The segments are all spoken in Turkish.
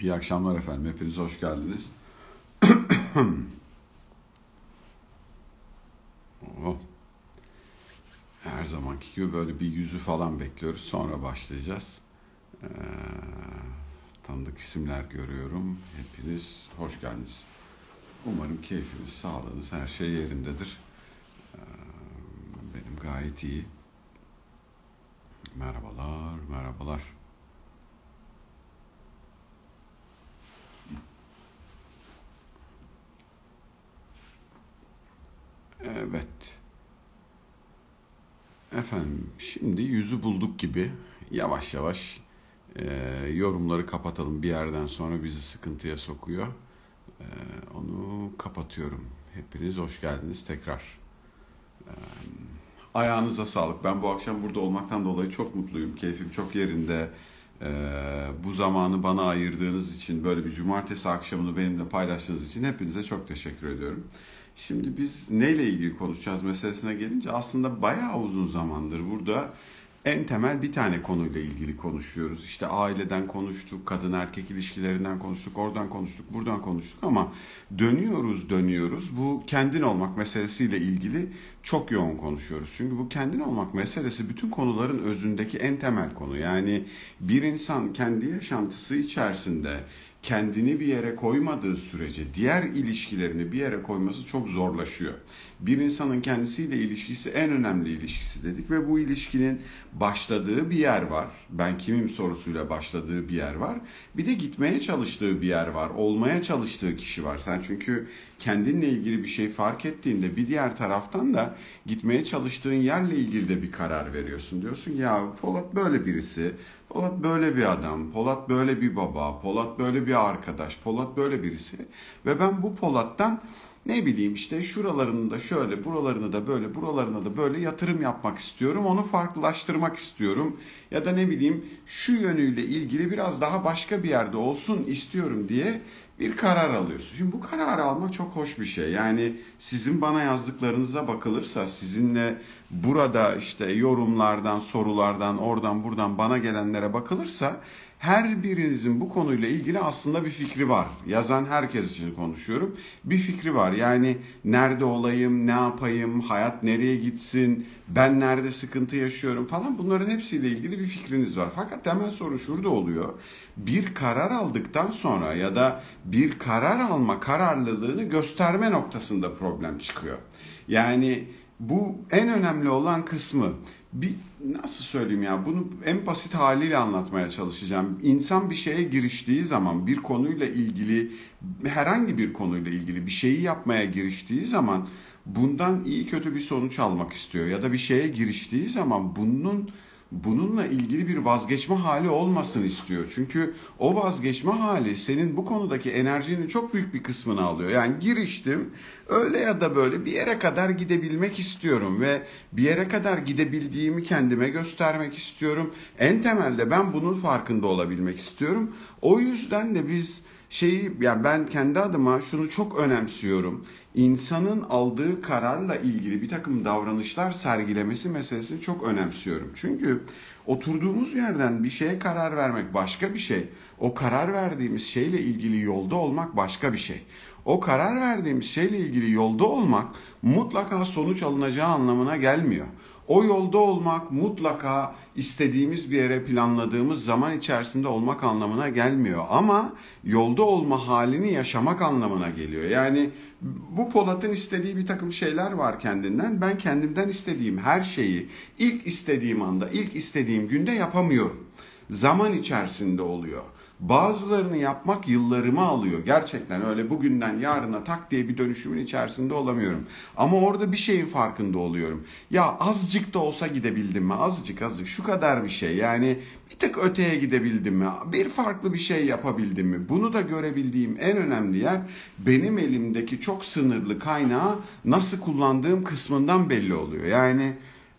İyi akşamlar efendim. Hepiniz hoş geldiniz. oh. Her zamanki gibi böyle bir yüzü falan bekliyoruz. Sonra başlayacağız. Ee, tanıdık isimler görüyorum. Hepiniz hoş geldiniz. Umarım keyfiniz, sağlığınız, her şey yerindedir. Ee, benim gayet iyi. Merhabalar, merhabalar. Evet. Efendim şimdi yüzü bulduk gibi yavaş yavaş e, yorumları kapatalım. Bir yerden sonra bizi sıkıntıya sokuyor. E, onu kapatıyorum. Hepiniz hoş geldiniz tekrar. E, ayağınıza sağlık. Ben bu akşam burada olmaktan dolayı çok mutluyum. Keyfim çok yerinde. E, bu zamanı bana ayırdığınız için, böyle bir cumartesi akşamını benimle paylaştığınız için hepinize çok teşekkür ediyorum. Şimdi biz neyle ilgili konuşacağız meselesine gelince aslında bayağı uzun zamandır burada en temel bir tane konuyla ilgili konuşuyoruz. İşte aileden konuştuk, kadın erkek ilişkilerinden konuştuk, oradan konuştuk, buradan konuştuk ama dönüyoruz dönüyoruz. Bu kendin olmak meselesiyle ilgili çok yoğun konuşuyoruz. Çünkü bu kendin olmak meselesi bütün konuların özündeki en temel konu. Yani bir insan kendi yaşantısı içerisinde kendini bir yere koymadığı sürece diğer ilişkilerini bir yere koyması çok zorlaşıyor. Bir insanın kendisiyle ilişkisi en önemli ilişkisi dedik ve bu ilişkinin başladığı bir yer var. Ben kimim sorusuyla başladığı bir yer var. Bir de gitmeye çalıştığı bir yer var. Olmaya çalıştığı kişi var. Sen çünkü kendinle ilgili bir şey fark ettiğinde bir diğer taraftan da gitmeye çalıştığın yerle ilgili de bir karar veriyorsun. Diyorsun ya Polat böyle birisi. Polat böyle bir adam, Polat böyle bir baba, Polat böyle bir arkadaş, Polat böyle birisi. Ve ben bu Polat'tan ne bileyim işte şuralarını da şöyle, buralarını da böyle, buralarına da böyle yatırım yapmak istiyorum. Onu farklılaştırmak istiyorum. Ya da ne bileyim şu yönüyle ilgili biraz daha başka bir yerde olsun istiyorum diye bir karar alıyorsun. Şimdi bu kararı almak çok hoş bir şey. Yani sizin bana yazdıklarınıza bakılırsa sizinle burada işte yorumlardan, sorulardan, oradan buradan bana gelenlere bakılırsa her birinizin bu konuyla ilgili aslında bir fikri var. Yazan herkes için konuşuyorum. Bir fikri var. Yani nerede olayım, ne yapayım, hayat nereye gitsin, ben nerede sıkıntı yaşıyorum falan bunların hepsiyle ilgili bir fikriniz var. Fakat temel sorun şurada oluyor. Bir karar aldıktan sonra ya da bir karar alma kararlılığını gösterme noktasında problem çıkıyor. Yani bu en önemli olan kısmı bir nasıl söyleyeyim ya bunu en basit haliyle anlatmaya çalışacağım. İnsan bir şeye giriştiği zaman bir konuyla ilgili herhangi bir konuyla ilgili bir şeyi yapmaya giriştiği zaman bundan iyi kötü bir sonuç almak istiyor ya da bir şeye giriştiği zaman bunun bununla ilgili bir vazgeçme hali olmasın istiyor. Çünkü o vazgeçme hali senin bu konudaki enerjinin çok büyük bir kısmını alıyor. Yani giriştim öyle ya da böyle bir yere kadar gidebilmek istiyorum ve bir yere kadar gidebildiğimi kendime göstermek istiyorum. En temelde ben bunun farkında olabilmek istiyorum. O yüzden de biz şeyi yani ben kendi adıma şunu çok önemsiyorum. İnsanın aldığı kararla ilgili bir takım davranışlar sergilemesi meselesini çok önemsiyorum. Çünkü oturduğumuz yerden bir şeye karar vermek başka bir şey. O karar verdiğimiz şeyle ilgili yolda olmak başka bir şey. O karar verdiğimiz şeyle ilgili yolda olmak mutlaka sonuç alınacağı anlamına gelmiyor. O yolda olmak mutlaka istediğimiz bir yere planladığımız zaman içerisinde olmak anlamına gelmiyor. Ama yolda olma halini yaşamak anlamına geliyor. Yani bu Polat'ın istediği bir takım şeyler var kendinden. Ben kendimden istediğim her şeyi ilk istediğim anda, ilk istediğim günde yapamıyorum. Zaman içerisinde oluyor. Bazılarını yapmak yıllarımı alıyor. Gerçekten öyle bugünden yarına tak diye bir dönüşümün içerisinde olamıyorum. Ama orada bir şeyin farkında oluyorum. Ya azıcık da olsa gidebildim mi? Azıcık azıcık şu kadar bir şey. Yani bir tık öteye gidebildim mi? Bir farklı bir şey yapabildim mi? Bunu da görebildiğim en önemli yer benim elimdeki çok sınırlı kaynağı nasıl kullandığım kısmından belli oluyor. Yani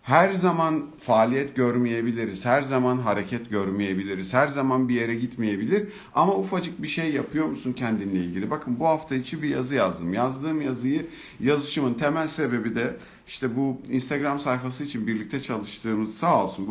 her zaman faaliyet görmeyebiliriz, her zaman hareket görmeyebiliriz, her zaman bir yere gitmeyebilir ama ufacık bir şey yapıyor musun kendinle ilgili? Bakın bu hafta içi bir yazı yazdım. Yazdığım yazıyı yazışımın temel sebebi de işte bu Instagram sayfası için birlikte çalıştığımız sağ olsun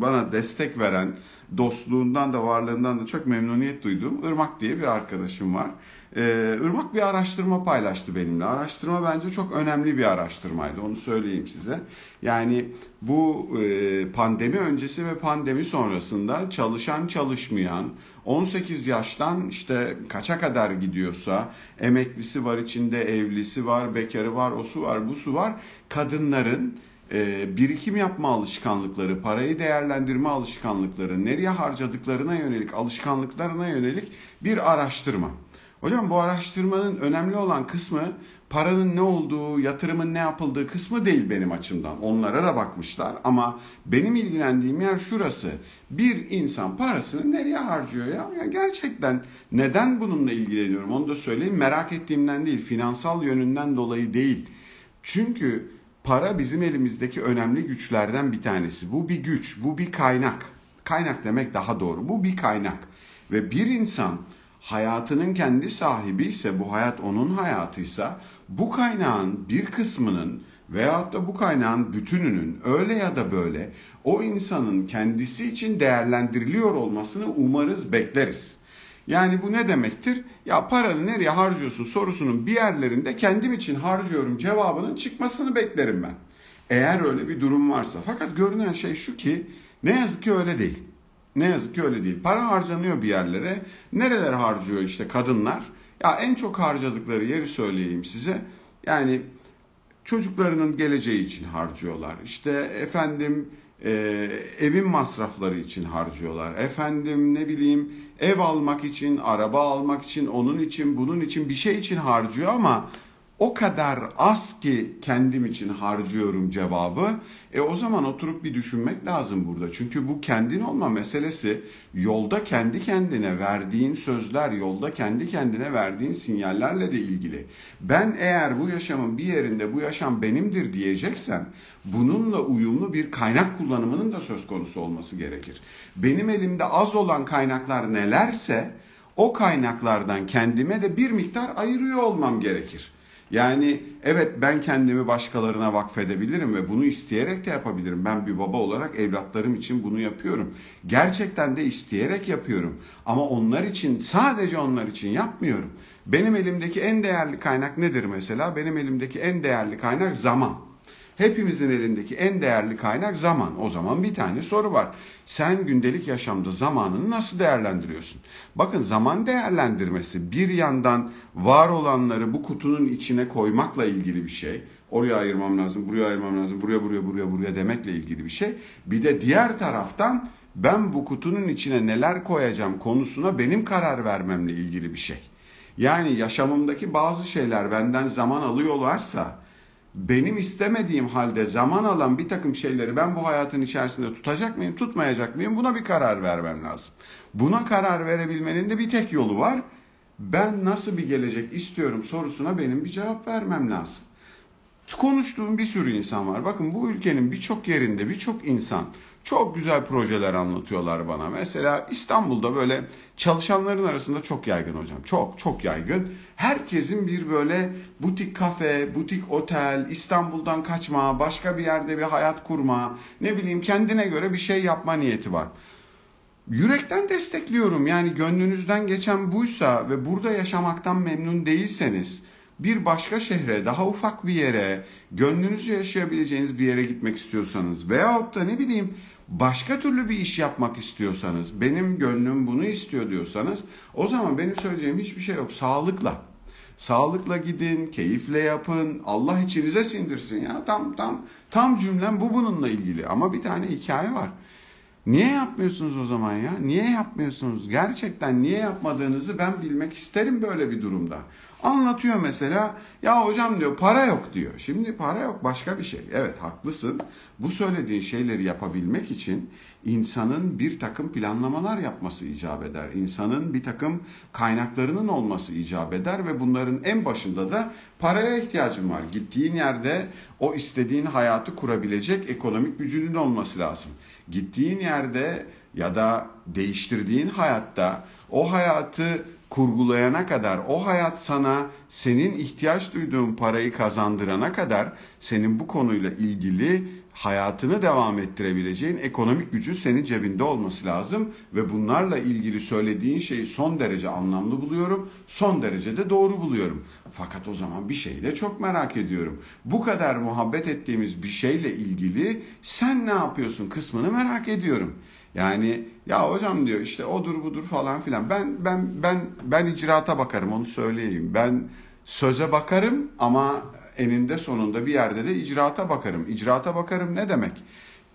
bana destek veren dostluğundan da varlığından da çok memnuniyet duyduğum Irmak diye bir arkadaşım var. Ee, Irmak bir araştırma paylaştı benimle. Araştırma bence çok önemli bir araştırmaydı. Onu söyleyeyim size. Yani bu e, pandemi öncesi ve pandemi sonrasında çalışan çalışmayan 18 yaştan işte kaça kadar gidiyorsa emeklisi var içinde evlisi var bekarı var o su var bu su var kadınların e, birikim yapma alışkanlıkları, parayı değerlendirme alışkanlıkları, nereye harcadıklarına yönelik, alışkanlıklarına yönelik bir araştırma. Hocam bu araştırmanın önemli olan kısmı paranın ne olduğu, yatırımın ne yapıldığı kısmı değil benim açımdan. Onlara da bakmışlar ama benim ilgilendiğim yer şurası. Bir insan parasını nereye harcıyor ya? ya gerçekten neden bununla ilgileniyorum onu da söyleyeyim. Merak ettiğimden değil, finansal yönünden dolayı değil. Çünkü para bizim elimizdeki önemli güçlerden bir tanesi. Bu bir güç, bu bir kaynak. Kaynak demek daha doğru. Bu bir kaynak. Ve bir insan hayatının kendi sahibi ise bu hayat onun hayatıysa bu kaynağın bir kısmının veyahut da bu kaynağın bütününün öyle ya da böyle o insanın kendisi için değerlendiriliyor olmasını umarız, bekleriz. Yani bu ne demektir? Ya paranı nereye harcıyorsun sorusunun bir yerlerinde kendim için harcıyorum cevabının çıkmasını beklerim ben. Eğer öyle bir durum varsa. Fakat görünen şey şu ki ne yazık ki öyle değil. Ne yazık ki öyle değil. Para harcanıyor bir yerlere. Nereler harcıyor işte kadınlar? Ya en çok harcadıkları yeri söyleyeyim size. Yani çocuklarının geleceği için harcıyorlar. İşte efendim e, evin masrafları için harcıyorlar. Efendim ne bileyim ev almak için, araba almak için, onun için, bunun için bir şey için harcıyor ama o kadar az ki kendim için harcıyorum cevabı. E o zaman oturup bir düşünmek lazım burada. Çünkü bu kendin olma meselesi yolda kendi kendine verdiğin sözler, yolda kendi kendine verdiğin sinyallerle de ilgili. Ben eğer bu yaşamın bir yerinde bu yaşam benimdir diyeceksem bununla uyumlu bir kaynak kullanımının da söz konusu olması gerekir. Benim elimde az olan kaynaklar nelerse o kaynaklardan kendime de bir miktar ayırıyor olmam gerekir. Yani evet ben kendimi başkalarına vakfedebilirim ve bunu isteyerek de yapabilirim. Ben bir baba olarak evlatlarım için bunu yapıyorum. Gerçekten de isteyerek yapıyorum. Ama onlar için sadece onlar için yapmıyorum. Benim elimdeki en değerli kaynak nedir mesela? Benim elimdeki en değerli kaynak zaman. Hepimizin elindeki en değerli kaynak zaman. O zaman bir tane soru var. Sen gündelik yaşamda zamanını nasıl değerlendiriyorsun? Bakın zaman değerlendirmesi bir yandan var olanları bu kutunun içine koymakla ilgili bir şey. Oraya ayırmam lazım, buraya ayırmam lazım, buraya buraya buraya buraya demekle ilgili bir şey. Bir de diğer taraftan ben bu kutunun içine neler koyacağım konusuna benim karar vermemle ilgili bir şey. Yani yaşamımdaki bazı şeyler benden zaman alıyorlarsa benim istemediğim halde zaman alan bir takım şeyleri ben bu hayatın içerisinde tutacak mıyım, tutmayacak mıyım? Buna bir karar vermem lazım. Buna karar verebilmenin de bir tek yolu var. Ben nasıl bir gelecek istiyorum sorusuna benim bir cevap vermem lazım. Konuştuğum bir sürü insan var. Bakın bu ülkenin birçok yerinde birçok insan çok güzel projeler anlatıyorlar bana. Mesela İstanbul'da böyle çalışanların arasında çok yaygın hocam. Çok çok yaygın. Herkesin bir böyle butik kafe, butik otel, İstanbul'dan kaçma, başka bir yerde bir hayat kurma, ne bileyim kendine göre bir şey yapma niyeti var. Yürekten destekliyorum. Yani gönlünüzden geçen buysa ve burada yaşamaktan memnun değilseniz bir başka şehre, daha ufak bir yere, gönlünüzü yaşayabileceğiniz bir yere gitmek istiyorsanız veyahut da ne bileyim başka türlü bir iş yapmak istiyorsanız, benim gönlüm bunu istiyor diyorsanız o zaman benim söyleyeceğim hiçbir şey yok. Sağlıkla. Sağlıkla gidin, keyifle yapın. Allah içinize sindirsin ya. Tam tam tam cümlem bu bununla ilgili ama bir tane hikaye var. Niye yapmıyorsunuz o zaman ya? Niye yapmıyorsunuz? Gerçekten niye yapmadığınızı ben bilmek isterim böyle bir durumda. Anlatıyor mesela ya hocam diyor para yok diyor. Şimdi para yok başka bir şey. Evet haklısın. Bu söylediğin şeyleri yapabilmek için insanın bir takım planlamalar yapması icap eder. İnsanın bir takım kaynaklarının olması icap eder ve bunların en başında da paraya ihtiyacın var. Gittiğin yerde o istediğin hayatı kurabilecek ekonomik gücünün olması lazım. Gittiğin yerde ya da değiştirdiğin hayatta O hayatı kurgulayana kadar, o hayat sana senin ihtiyaç duyduğun parayı kazandırana kadar senin bu konuyla ilgili hayatını devam ettirebileceğin ekonomik gücü senin cebinde olması lazım ve bunlarla ilgili söylediğin şeyi son derece anlamlı buluyorum, son derece de doğru buluyorum. Fakat o zaman bir şeyi de çok merak ediyorum. Bu kadar muhabbet ettiğimiz bir şeyle ilgili sen ne yapıyorsun kısmını merak ediyorum. Yani ya hocam diyor işte odur budur falan filan. Ben ben ben ben icraata bakarım onu söyleyeyim. Ben söze bakarım ama eninde sonunda bir yerde de icraata bakarım. İcraata bakarım ne demek?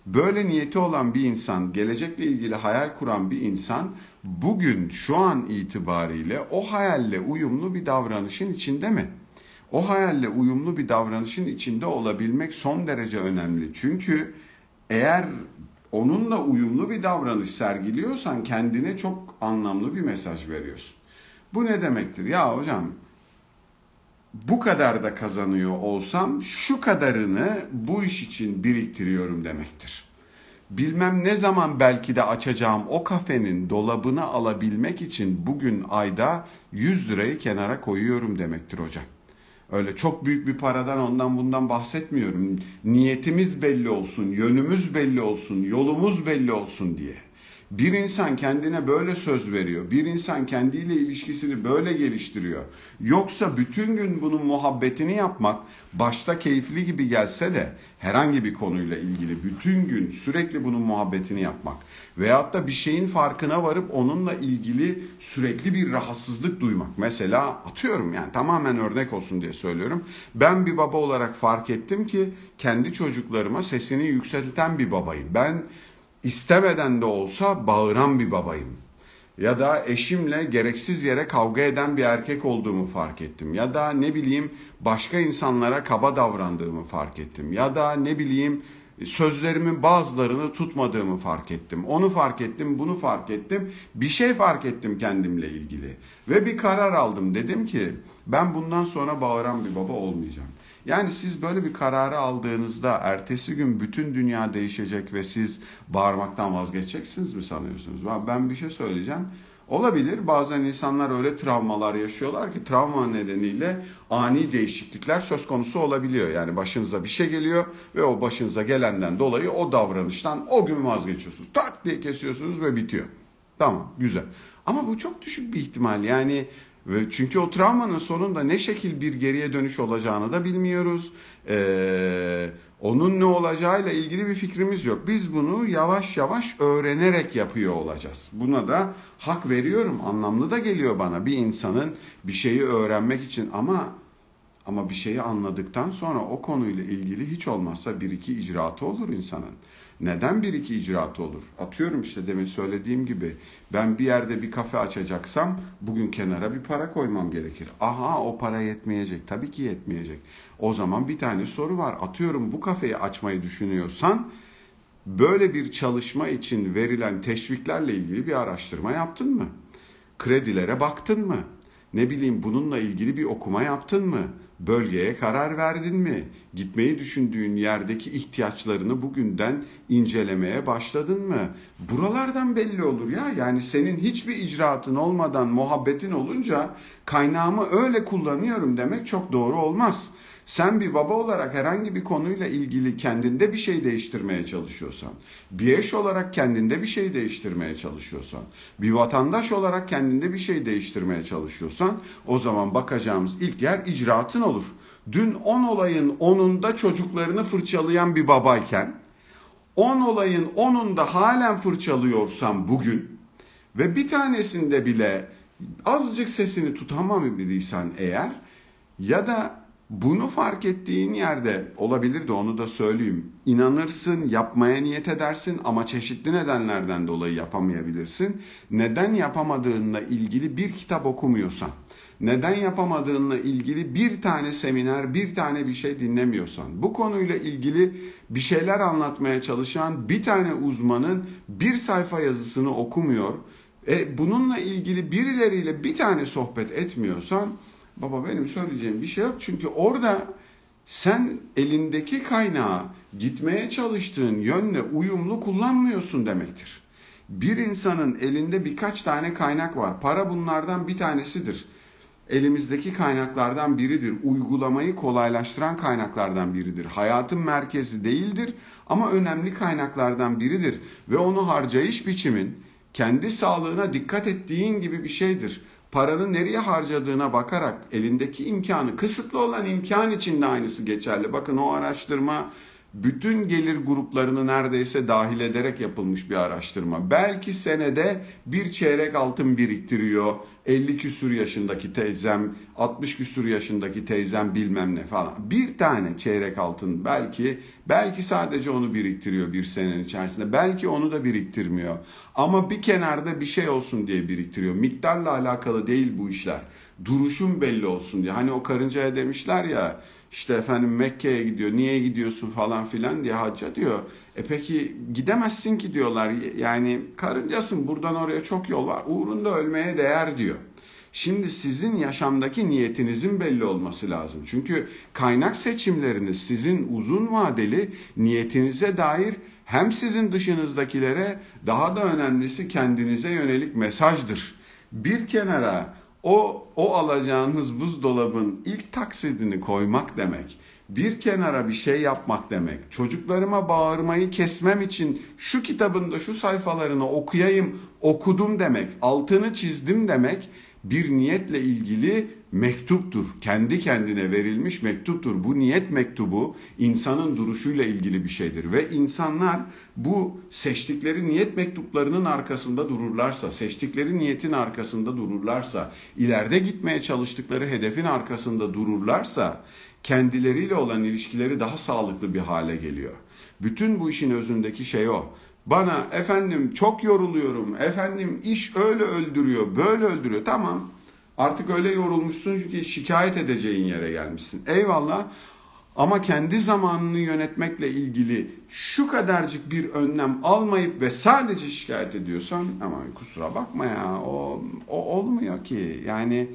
Böyle niyeti olan bir insan, gelecekle ilgili hayal kuran bir insan bugün şu an itibariyle o hayalle uyumlu bir davranışın içinde mi? O hayalle uyumlu bir davranışın içinde olabilmek son derece önemli. Çünkü eğer onunla uyumlu bir davranış sergiliyorsan kendine çok anlamlı bir mesaj veriyorsun. Bu ne demektir? Ya hocam bu kadar da kazanıyor olsam şu kadarını bu iş için biriktiriyorum demektir. Bilmem ne zaman belki de açacağım o kafenin dolabını alabilmek için bugün ayda 100 lirayı kenara koyuyorum demektir hocam. Öyle çok büyük bir paradan ondan bundan bahsetmiyorum. Niyetimiz belli olsun, yönümüz belli olsun, yolumuz belli olsun diye. Bir insan kendine böyle söz veriyor. Bir insan kendiyle ilişkisini böyle geliştiriyor. Yoksa bütün gün bunun muhabbetini yapmak başta keyifli gibi gelse de herhangi bir konuyla ilgili bütün gün sürekli bunun muhabbetini yapmak veyahut da bir şeyin farkına varıp onunla ilgili sürekli bir rahatsızlık duymak. Mesela atıyorum yani tamamen örnek olsun diye söylüyorum. Ben bir baba olarak fark ettim ki kendi çocuklarıma sesini yükselten bir babayım. Ben istemeden de olsa bağıran bir babayım. Ya da eşimle gereksiz yere kavga eden bir erkek olduğumu fark ettim. Ya da ne bileyim başka insanlara kaba davrandığımı fark ettim. Ya da ne bileyim sözlerimin bazılarını tutmadığımı fark ettim. Onu fark ettim, bunu fark ettim. Bir şey fark ettim kendimle ilgili. Ve bir karar aldım. Dedim ki ben bundan sonra bağıran bir baba olmayacağım. Yani siz böyle bir kararı aldığınızda ertesi gün bütün dünya değişecek ve siz bağırmaktan vazgeçeceksiniz mi sanıyorsunuz? Ben bir şey söyleyeceğim. Olabilir bazen insanlar öyle travmalar yaşıyorlar ki travma nedeniyle ani değişiklikler söz konusu olabiliyor. Yani başınıza bir şey geliyor ve o başınıza gelenden dolayı o davranıştan o gün vazgeçiyorsunuz. Tak diye kesiyorsunuz ve bitiyor. Tamam güzel. Ama bu çok düşük bir ihtimal. Yani ve çünkü o travmanın sonunda ne şekil bir geriye dönüş olacağını da bilmiyoruz. Ee, onun ne olacağıyla ilgili bir fikrimiz yok. Biz bunu yavaş yavaş öğrenerek yapıyor olacağız. Buna da hak veriyorum. Anlamlı da geliyor bana bir insanın bir şeyi öğrenmek için ama ama bir şeyi anladıktan sonra o konuyla ilgili hiç olmazsa bir iki icraatı olur insanın. Neden bir iki icraat olur? Atıyorum işte demin söylediğim gibi ben bir yerde bir kafe açacaksam bugün kenara bir para koymam gerekir. Aha o para yetmeyecek. Tabii ki yetmeyecek. O zaman bir tane soru var. Atıyorum bu kafeyi açmayı düşünüyorsan böyle bir çalışma için verilen teşviklerle ilgili bir araştırma yaptın mı? Kredilere baktın mı? Ne bileyim bununla ilgili bir okuma yaptın mı? Bölgeye karar verdin mi? Gitmeyi düşündüğün yerdeki ihtiyaçlarını bugünden incelemeye başladın mı? Buralardan belli olur ya. Yani senin hiçbir icraatın olmadan muhabbetin olunca kaynağımı öyle kullanıyorum demek çok doğru olmaz. Sen bir baba olarak herhangi bir konuyla ilgili kendinde bir şey değiştirmeye çalışıyorsan, bir eş olarak kendinde bir şey değiştirmeye çalışıyorsan, bir vatandaş olarak kendinde bir şey değiştirmeye çalışıyorsan o zaman bakacağımız ilk yer icraatın olur. Dün 10 olayın 10'unda çocuklarını fırçalayan bir babayken 10 olayın 10'unda halen fırçalıyorsam bugün ve bir tanesinde bile azıcık sesini tutamamadıysan eğer ya da bunu fark ettiğin yerde olabilir de onu da söyleyeyim. İnanırsın, yapmaya niyet edersin ama çeşitli nedenlerden dolayı yapamayabilirsin. Neden yapamadığınla ilgili bir kitap okumuyorsan, neden yapamadığınla ilgili bir tane seminer, bir tane bir şey dinlemiyorsan, bu konuyla ilgili bir şeyler anlatmaya çalışan bir tane uzmanın bir sayfa yazısını okumuyor, e, bununla ilgili birileriyle bir tane sohbet etmiyorsan Baba benim söyleyeceğim bir şey yok. Çünkü orada sen elindeki kaynağı gitmeye çalıştığın yönle uyumlu kullanmıyorsun demektir. Bir insanın elinde birkaç tane kaynak var. Para bunlardan bir tanesidir. Elimizdeki kaynaklardan biridir. Uygulamayı kolaylaştıran kaynaklardan biridir. Hayatın merkezi değildir ama önemli kaynaklardan biridir. Ve onu harcayış biçimin kendi sağlığına dikkat ettiğin gibi bir şeydir. Paranı nereye harcadığına bakarak elindeki imkanı, kısıtlı olan imkan için de aynısı geçerli. Bakın o araştırma bütün gelir gruplarını neredeyse dahil ederek yapılmış bir araştırma. Belki senede bir çeyrek altın biriktiriyor. 50 küsür yaşındaki teyzem, 60 küsür yaşındaki teyzem bilmem ne falan. Bir tane çeyrek altın belki, belki sadece onu biriktiriyor bir senenin içerisinde. Belki onu da biriktirmiyor. Ama bir kenarda bir şey olsun diye biriktiriyor. Miktarla alakalı değil bu işler. Duruşun belli olsun diye. Hani o karıncaya demişler ya işte efendim Mekke'ye gidiyor niye gidiyorsun falan filan diye hacca diyor. E peki gidemezsin ki diyorlar yani karıncasın buradan oraya çok yol var uğrunda ölmeye değer diyor. Şimdi sizin yaşamdaki niyetinizin belli olması lazım. Çünkü kaynak seçimleriniz sizin uzun vadeli niyetinize dair hem sizin dışınızdakilere daha da önemlisi kendinize yönelik mesajdır. Bir kenara o, o alacağınız buzdolabın ilk taksidini koymak demek. Bir kenara bir şey yapmak demek. Çocuklarıma bağırmayı kesmem için şu kitabında şu sayfalarını okuyayım, okudum demek. Altını çizdim demek bir niyetle ilgili mektuptur. Kendi kendine verilmiş mektuptur. Bu niyet mektubu insanın duruşuyla ilgili bir şeydir ve insanlar bu seçtikleri niyet mektuplarının arkasında dururlarsa, seçtikleri niyetin arkasında dururlarsa, ileride gitmeye çalıştıkları hedefin arkasında dururlarsa kendileriyle olan ilişkileri daha sağlıklı bir hale geliyor. Bütün bu işin özündeki şey o. Bana efendim çok yoruluyorum, efendim iş öyle öldürüyor, böyle öldürüyor. Tamam artık öyle yorulmuşsun ki şikayet edeceğin yere gelmişsin. Eyvallah ama kendi zamanını yönetmekle ilgili şu kadarcık bir önlem almayıp ve sadece şikayet ediyorsan ama kusura bakma ya o, o olmuyor ki. Yani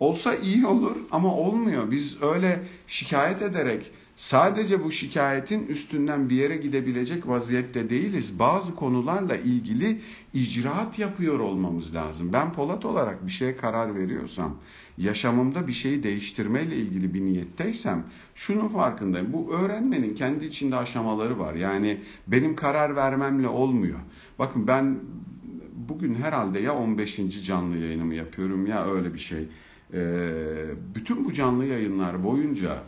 olsa iyi olur ama olmuyor. Biz öyle şikayet ederek sadece bu şikayetin üstünden bir yere gidebilecek vaziyette değiliz. Bazı konularla ilgili icraat yapıyor olmamız lazım. Ben Polat olarak bir şeye karar veriyorsam, yaşamımda bir şeyi değiştirmeyle ilgili bir niyetteysem şunun farkındayım. Bu öğrenmenin kendi içinde aşamaları var. Yani benim karar vermemle olmuyor. Bakın ben bugün herhalde ya 15. canlı yayınımı yapıyorum ya öyle bir şey. Ee, bütün bu canlı yayınlar boyunca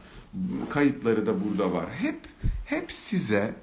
kayıtları da burada var. Hep hep size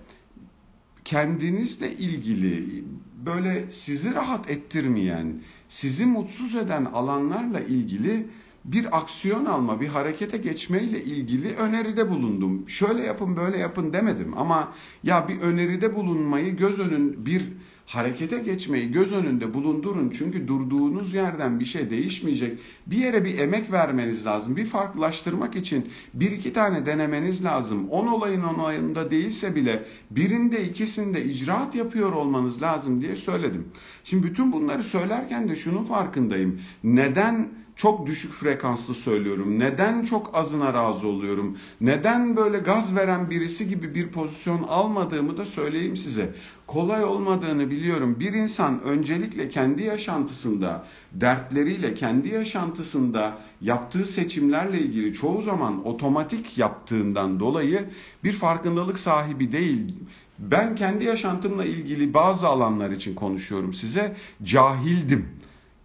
kendinizle ilgili böyle sizi rahat ettirmeyen, sizi mutsuz eden alanlarla ilgili bir aksiyon alma, bir harekete geçmeyle ilgili öneride bulundum. Şöyle yapın, böyle yapın demedim ama ya bir öneride bulunmayı göz önün bir harekete geçmeyi göz önünde bulundurun. Çünkü durduğunuz yerden bir şey değişmeyecek. Bir yere bir emek vermeniz lazım. Bir farklılaştırmak için bir iki tane denemeniz lazım. On olayın on olayında değilse bile birinde ikisinde icraat yapıyor olmanız lazım diye söyledim. Şimdi bütün bunları söylerken de şunun farkındayım. Neden çok düşük frekanslı söylüyorum? Neden çok azına razı oluyorum? Neden böyle gaz veren birisi gibi bir pozisyon almadığımı da söyleyeyim size. Kolay olmadığını biliyorum. Bir insan öncelikle kendi yaşantısında, dertleriyle kendi yaşantısında yaptığı seçimlerle ilgili çoğu zaman otomatik yaptığından dolayı bir farkındalık sahibi değil. Ben kendi yaşantımla ilgili bazı alanlar için konuşuyorum size. Cahildim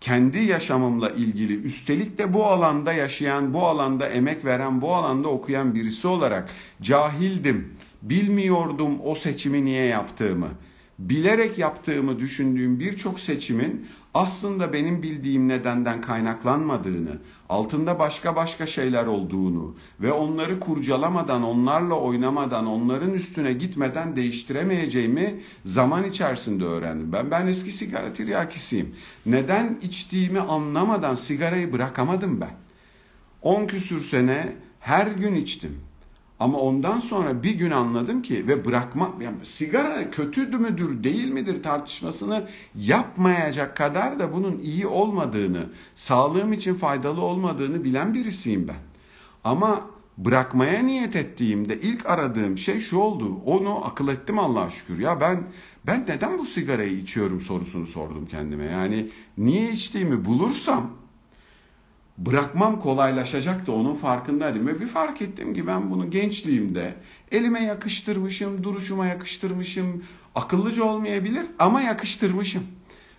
kendi yaşamımla ilgili üstelik de bu alanda yaşayan, bu alanda emek veren, bu alanda okuyan birisi olarak cahildim. Bilmiyordum o seçimi niye yaptığımı. Bilerek yaptığımı düşündüğüm birçok seçimin aslında benim bildiğim nedenden kaynaklanmadığını, altında başka başka şeyler olduğunu ve onları kurcalamadan, onlarla oynamadan, onların üstüne gitmeden değiştiremeyeceğimi zaman içerisinde öğrendim. Ben ben eski sigara tiryakisiyim. Neden içtiğimi anlamadan sigarayı bırakamadım ben. 10 küsür sene her gün içtim. Ama ondan sonra bir gün anladım ki ve bırakma yani sigara kötü müdür değil midir tartışmasını yapmayacak kadar da bunun iyi olmadığını, sağlığım için faydalı olmadığını bilen birisiyim ben. Ama bırakmaya niyet ettiğimde ilk aradığım şey şu oldu. Onu akıl ettim Allah'a şükür. Ya ben Ben neden bu sigarayı içiyorum sorusunu sordum kendime. Yani niye içtiğimi bulursam bırakmam kolaylaşacak da onun farkındaydım. Ve bir fark ettim ki ben bunu gençliğimde elime yakıştırmışım, duruşuma yakıştırmışım. Akıllıca olmayabilir ama yakıştırmışım.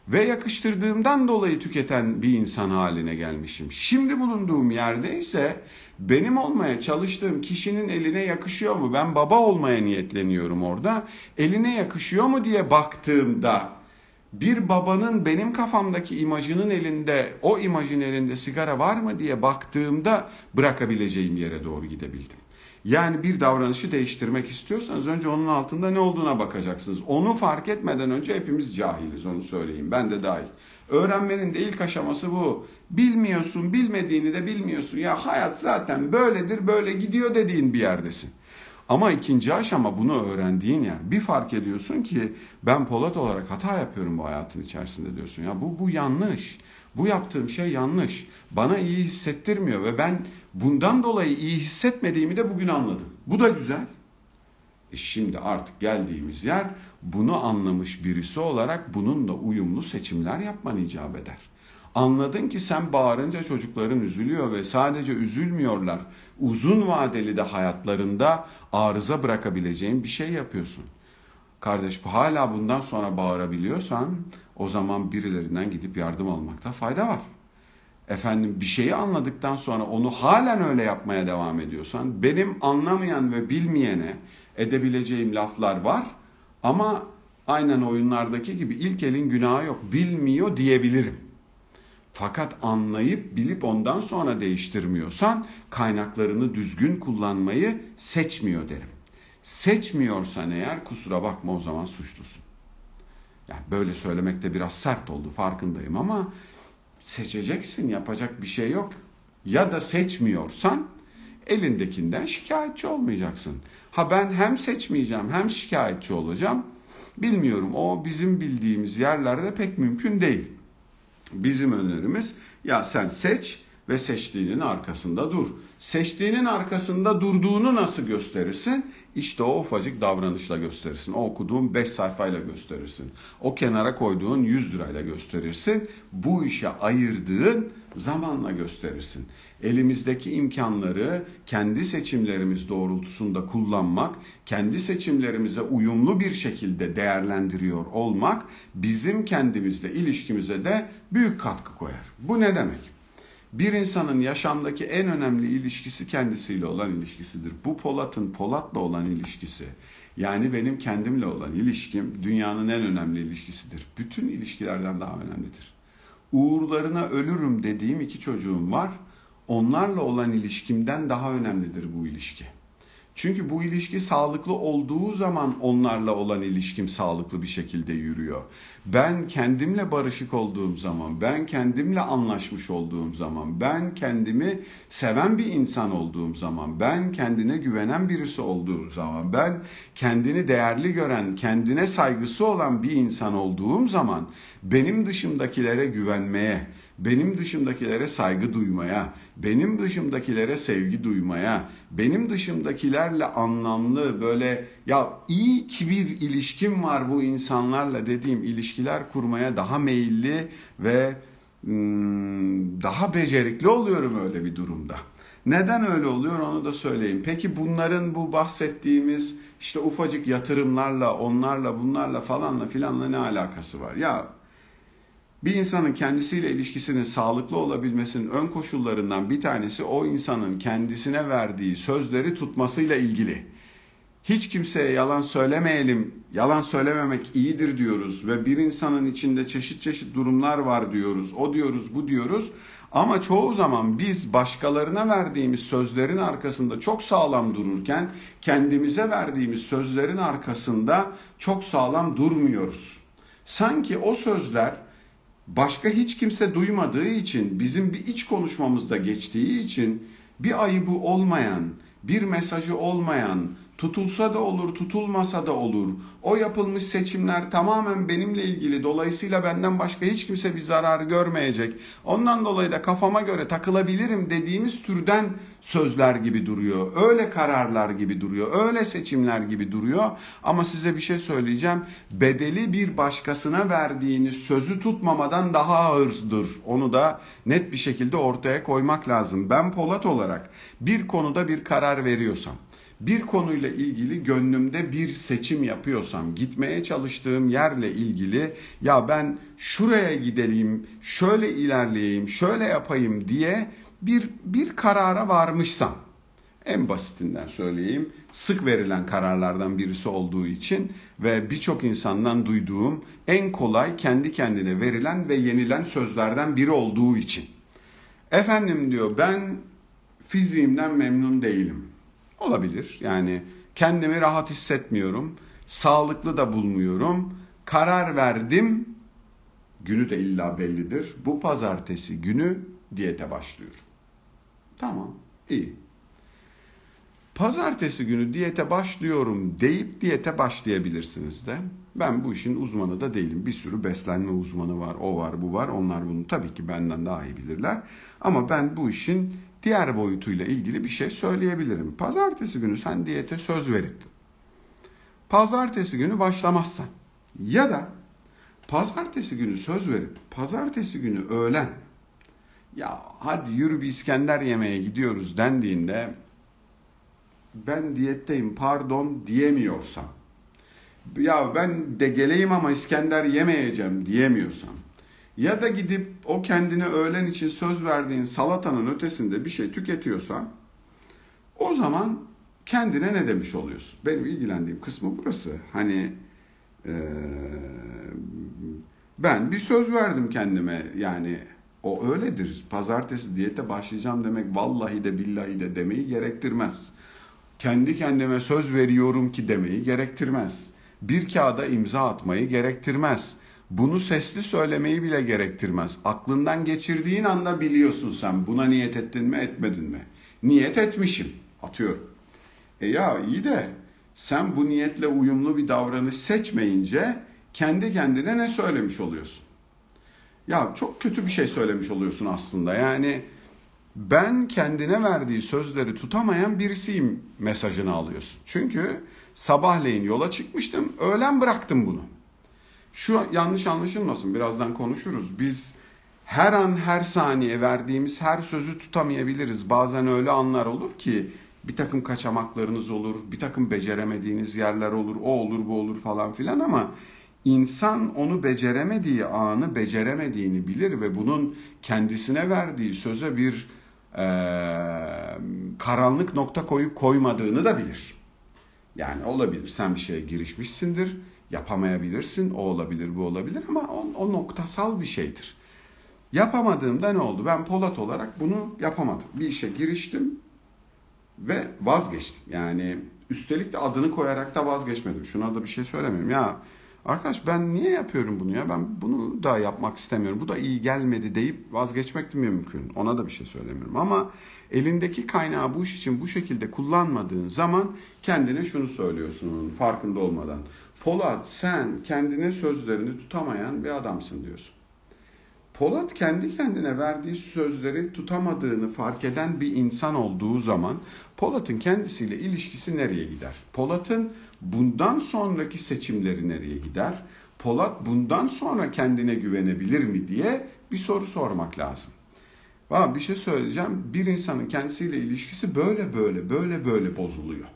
Ve yakıştırdığımdan dolayı tüketen bir insan haline gelmişim. Şimdi bulunduğum yerde ise benim olmaya çalıştığım kişinin eline yakışıyor mu? Ben baba olmaya niyetleniyorum orada. Eline yakışıyor mu diye baktığımda bir babanın benim kafamdaki imajının elinde, o imajın elinde sigara var mı diye baktığımda bırakabileceğim yere doğru gidebildim. Yani bir davranışı değiştirmek istiyorsanız önce onun altında ne olduğuna bakacaksınız. Onu fark etmeden önce hepimiz cahiliz onu söyleyeyim. Ben de dahil. Öğrenmenin de ilk aşaması bu. Bilmiyorsun, bilmediğini de bilmiyorsun. Ya hayat zaten böyledir, böyle gidiyor dediğin bir yerdesin. Ama ikinci aşama bunu öğrendiğin yer. Bir fark ediyorsun ki ben Polat olarak hata yapıyorum bu hayatın içerisinde diyorsun. Ya bu bu yanlış. Bu yaptığım şey yanlış. Bana iyi hissettirmiyor ve ben bundan dolayı iyi hissetmediğimi de bugün anladım. Bu da güzel. E şimdi artık geldiğimiz yer bunu anlamış birisi olarak bununla uyumlu seçimler yapman icap eder. Anladın ki sen bağırınca çocukların üzülüyor ve sadece üzülmüyorlar. Uzun vadeli de hayatlarında arıza bırakabileceğin bir şey yapıyorsun. Kardeş hala bundan sonra bağırabiliyorsan o zaman birilerinden gidip yardım almakta fayda var. Efendim bir şeyi anladıktan sonra onu halen öyle yapmaya devam ediyorsan benim anlamayan ve bilmeyene edebileceğim laflar var ama aynen oyunlardaki gibi ilk elin günahı yok bilmiyor diyebilirim. Fakat anlayıp bilip ondan sonra değiştirmiyorsan kaynaklarını düzgün kullanmayı seçmiyor derim. Seçmiyorsan eğer kusura bakma o zaman suçlusun. Yani böyle söylemek de biraz sert oldu farkındayım ama seçeceksin yapacak bir şey yok. Ya da seçmiyorsan elindekinden şikayetçi olmayacaksın. Ha ben hem seçmeyeceğim hem şikayetçi olacağım. Bilmiyorum o bizim bildiğimiz yerlerde pek mümkün değil. Bizim önerimiz ya sen seç ve seçtiğinin arkasında dur. Seçtiğinin arkasında durduğunu nasıl gösterirsin? İşte o ufacık davranışla gösterirsin. O okuduğun 5 sayfayla gösterirsin. O kenara koyduğun 100 lirayla gösterirsin. Bu işe ayırdığın zamanla gösterirsin. Elimizdeki imkanları kendi seçimlerimiz doğrultusunda kullanmak, kendi seçimlerimize uyumlu bir şekilde değerlendiriyor olmak bizim kendimizle ilişkimize de büyük katkı koyar. Bu ne demek? bir insanın yaşamdaki en önemli ilişkisi kendisiyle olan ilişkisidir. Bu Polat'ın Polat'la olan ilişkisi. Yani benim kendimle olan ilişkim dünyanın en önemli ilişkisidir. Bütün ilişkilerden daha önemlidir. Uğurlarına ölürüm dediğim iki çocuğum var. Onlarla olan ilişkimden daha önemlidir bu ilişki. Çünkü bu ilişki sağlıklı olduğu zaman onlarla olan ilişkim sağlıklı bir şekilde yürüyor. Ben kendimle barışık olduğum zaman, ben kendimle anlaşmış olduğum zaman, ben kendimi seven bir insan olduğum zaman, ben kendine güvenen birisi olduğum zaman, ben kendini değerli gören, kendine saygısı olan bir insan olduğum zaman benim dışımdakilere güvenmeye, benim dışımdakilere saygı duymaya, benim dışımdakilere sevgi duymaya, benim dışımdakilerle anlamlı böyle ya iyi ki bir ilişkim var bu insanlarla dediğim ilişkiler kurmaya daha meyilli ve daha becerikli oluyorum öyle bir durumda. Neden öyle oluyor onu da söyleyeyim. Peki bunların bu bahsettiğimiz işte ufacık yatırımlarla, onlarla, bunlarla falanla filanla ne alakası var? Ya bir insanın kendisiyle ilişkisinin sağlıklı olabilmesinin ön koşullarından bir tanesi o insanın kendisine verdiği sözleri tutmasıyla ilgili. Hiç kimseye yalan söylemeyelim, yalan söylememek iyidir diyoruz ve bir insanın içinde çeşit çeşit durumlar var diyoruz. O diyoruz, bu diyoruz. Ama çoğu zaman biz başkalarına verdiğimiz sözlerin arkasında çok sağlam dururken kendimize verdiğimiz sözlerin arkasında çok sağlam durmuyoruz. Sanki o sözler başka hiç kimse duymadığı için, bizim bir iç konuşmamızda geçtiği için bir ayıbı olmayan, bir mesajı olmayan, Tutulsa da olur, tutulmasa da olur. O yapılmış seçimler tamamen benimle ilgili. Dolayısıyla benden başka hiç kimse bir zarar görmeyecek. Ondan dolayı da kafama göre takılabilirim dediğimiz türden sözler gibi duruyor. Öyle kararlar gibi duruyor. Öyle seçimler gibi duruyor. Ama size bir şey söyleyeceğim. Bedeli bir başkasına verdiğiniz sözü tutmamadan daha ağırdır. Onu da net bir şekilde ortaya koymak lazım. Ben Polat olarak bir konuda bir karar veriyorsam bir konuyla ilgili gönlümde bir seçim yapıyorsam, gitmeye çalıştığım yerle ilgili ya ben şuraya gideleyim, şöyle ilerleyeyim, şöyle yapayım diye bir bir karara varmışsam en basitinden söyleyeyim sık verilen kararlardan birisi olduğu için ve birçok insandan duyduğum en kolay kendi kendine verilen ve yenilen sözlerden biri olduğu için. Efendim diyor ben fiziğimden memnun değilim. Olabilir. Yani kendimi rahat hissetmiyorum. Sağlıklı da bulmuyorum. Karar verdim. Günü de illa bellidir. Bu pazartesi günü diyete başlıyorum. Tamam, iyi. Pazartesi günü diyete başlıyorum deyip diyete başlayabilirsiniz de. Ben bu işin uzmanı da değilim. Bir sürü beslenme uzmanı var, o var, bu var. Onlar bunu tabii ki benden daha iyi bilirler. Ama ben bu işin diğer boyutuyla ilgili bir şey söyleyebilirim. Pazartesi günü sen diyete söz verip pazartesi günü başlamazsan ya da pazartesi günü söz verip pazartesi günü öğlen ya hadi yürü bir İskender yemeğe gidiyoruz dendiğinde ben diyetteyim pardon diyemiyorsam ya ben de geleyim ama İskender yemeyeceğim diyemiyorsam ya da gidip o kendine öğlen için söz verdiğin salatanın ötesinde bir şey tüketiyorsan o zaman kendine ne demiş oluyorsun? Benim ilgilendiğim kısmı burası. Hani ee, ben bir söz verdim kendime yani o öyledir. Pazartesi diyete başlayacağım demek vallahi de billahi de demeyi gerektirmez. Kendi kendime söz veriyorum ki demeyi gerektirmez. Bir kağıda imza atmayı gerektirmez bunu sesli söylemeyi bile gerektirmez. Aklından geçirdiğin anda biliyorsun sen buna niyet ettin mi etmedin mi? Niyet etmişim atıyorum. E ya iyi de sen bu niyetle uyumlu bir davranış seçmeyince kendi kendine ne söylemiş oluyorsun? Ya çok kötü bir şey söylemiş oluyorsun aslında. Yani ben kendine verdiği sözleri tutamayan birisiyim mesajını alıyorsun. Çünkü sabahleyin yola çıkmıştım, öğlen bıraktım bunu. Şu yanlış anlaşılmasın birazdan konuşuruz. Biz her an her saniye verdiğimiz her sözü tutamayabiliriz. Bazen öyle anlar olur ki bir takım kaçamaklarınız olur, bir takım beceremediğiniz yerler olur, o olur bu olur falan filan ama insan onu beceremediği anı beceremediğini bilir ve bunun kendisine verdiği söze bir e, karanlık nokta koyup koymadığını da bilir. Yani olabilir sen bir şeye girişmişsindir Yapamayabilirsin, o olabilir, bu olabilir ama o, o noktasal bir şeydir. Yapamadığımda ne oldu? Ben Polat olarak bunu yapamadım. Bir işe giriştim ve vazgeçtim. Yani üstelik de adını koyarak da vazgeçmedim. Şuna da bir şey söylemiyorum. Ya arkadaş ben niye yapıyorum bunu ya? Ben bunu da yapmak istemiyorum. Bu da iyi gelmedi deyip vazgeçmek de mümkün. Ona da bir şey söylemiyorum. Ama elindeki kaynağı bu iş için bu şekilde kullanmadığın zaman kendine şunu söylüyorsun farkında olmadan. Polat sen kendine sözlerini tutamayan bir adamsın diyorsun. Polat kendi kendine verdiği sözleri tutamadığını fark eden bir insan olduğu zaman Polat'ın kendisiyle ilişkisi nereye gider? Polat'ın bundan sonraki seçimleri nereye gider? Polat bundan sonra kendine güvenebilir mi diye bir soru sormak lazım. Valla bir şey söyleyeceğim. Bir insanın kendisiyle ilişkisi böyle böyle böyle böyle bozuluyor.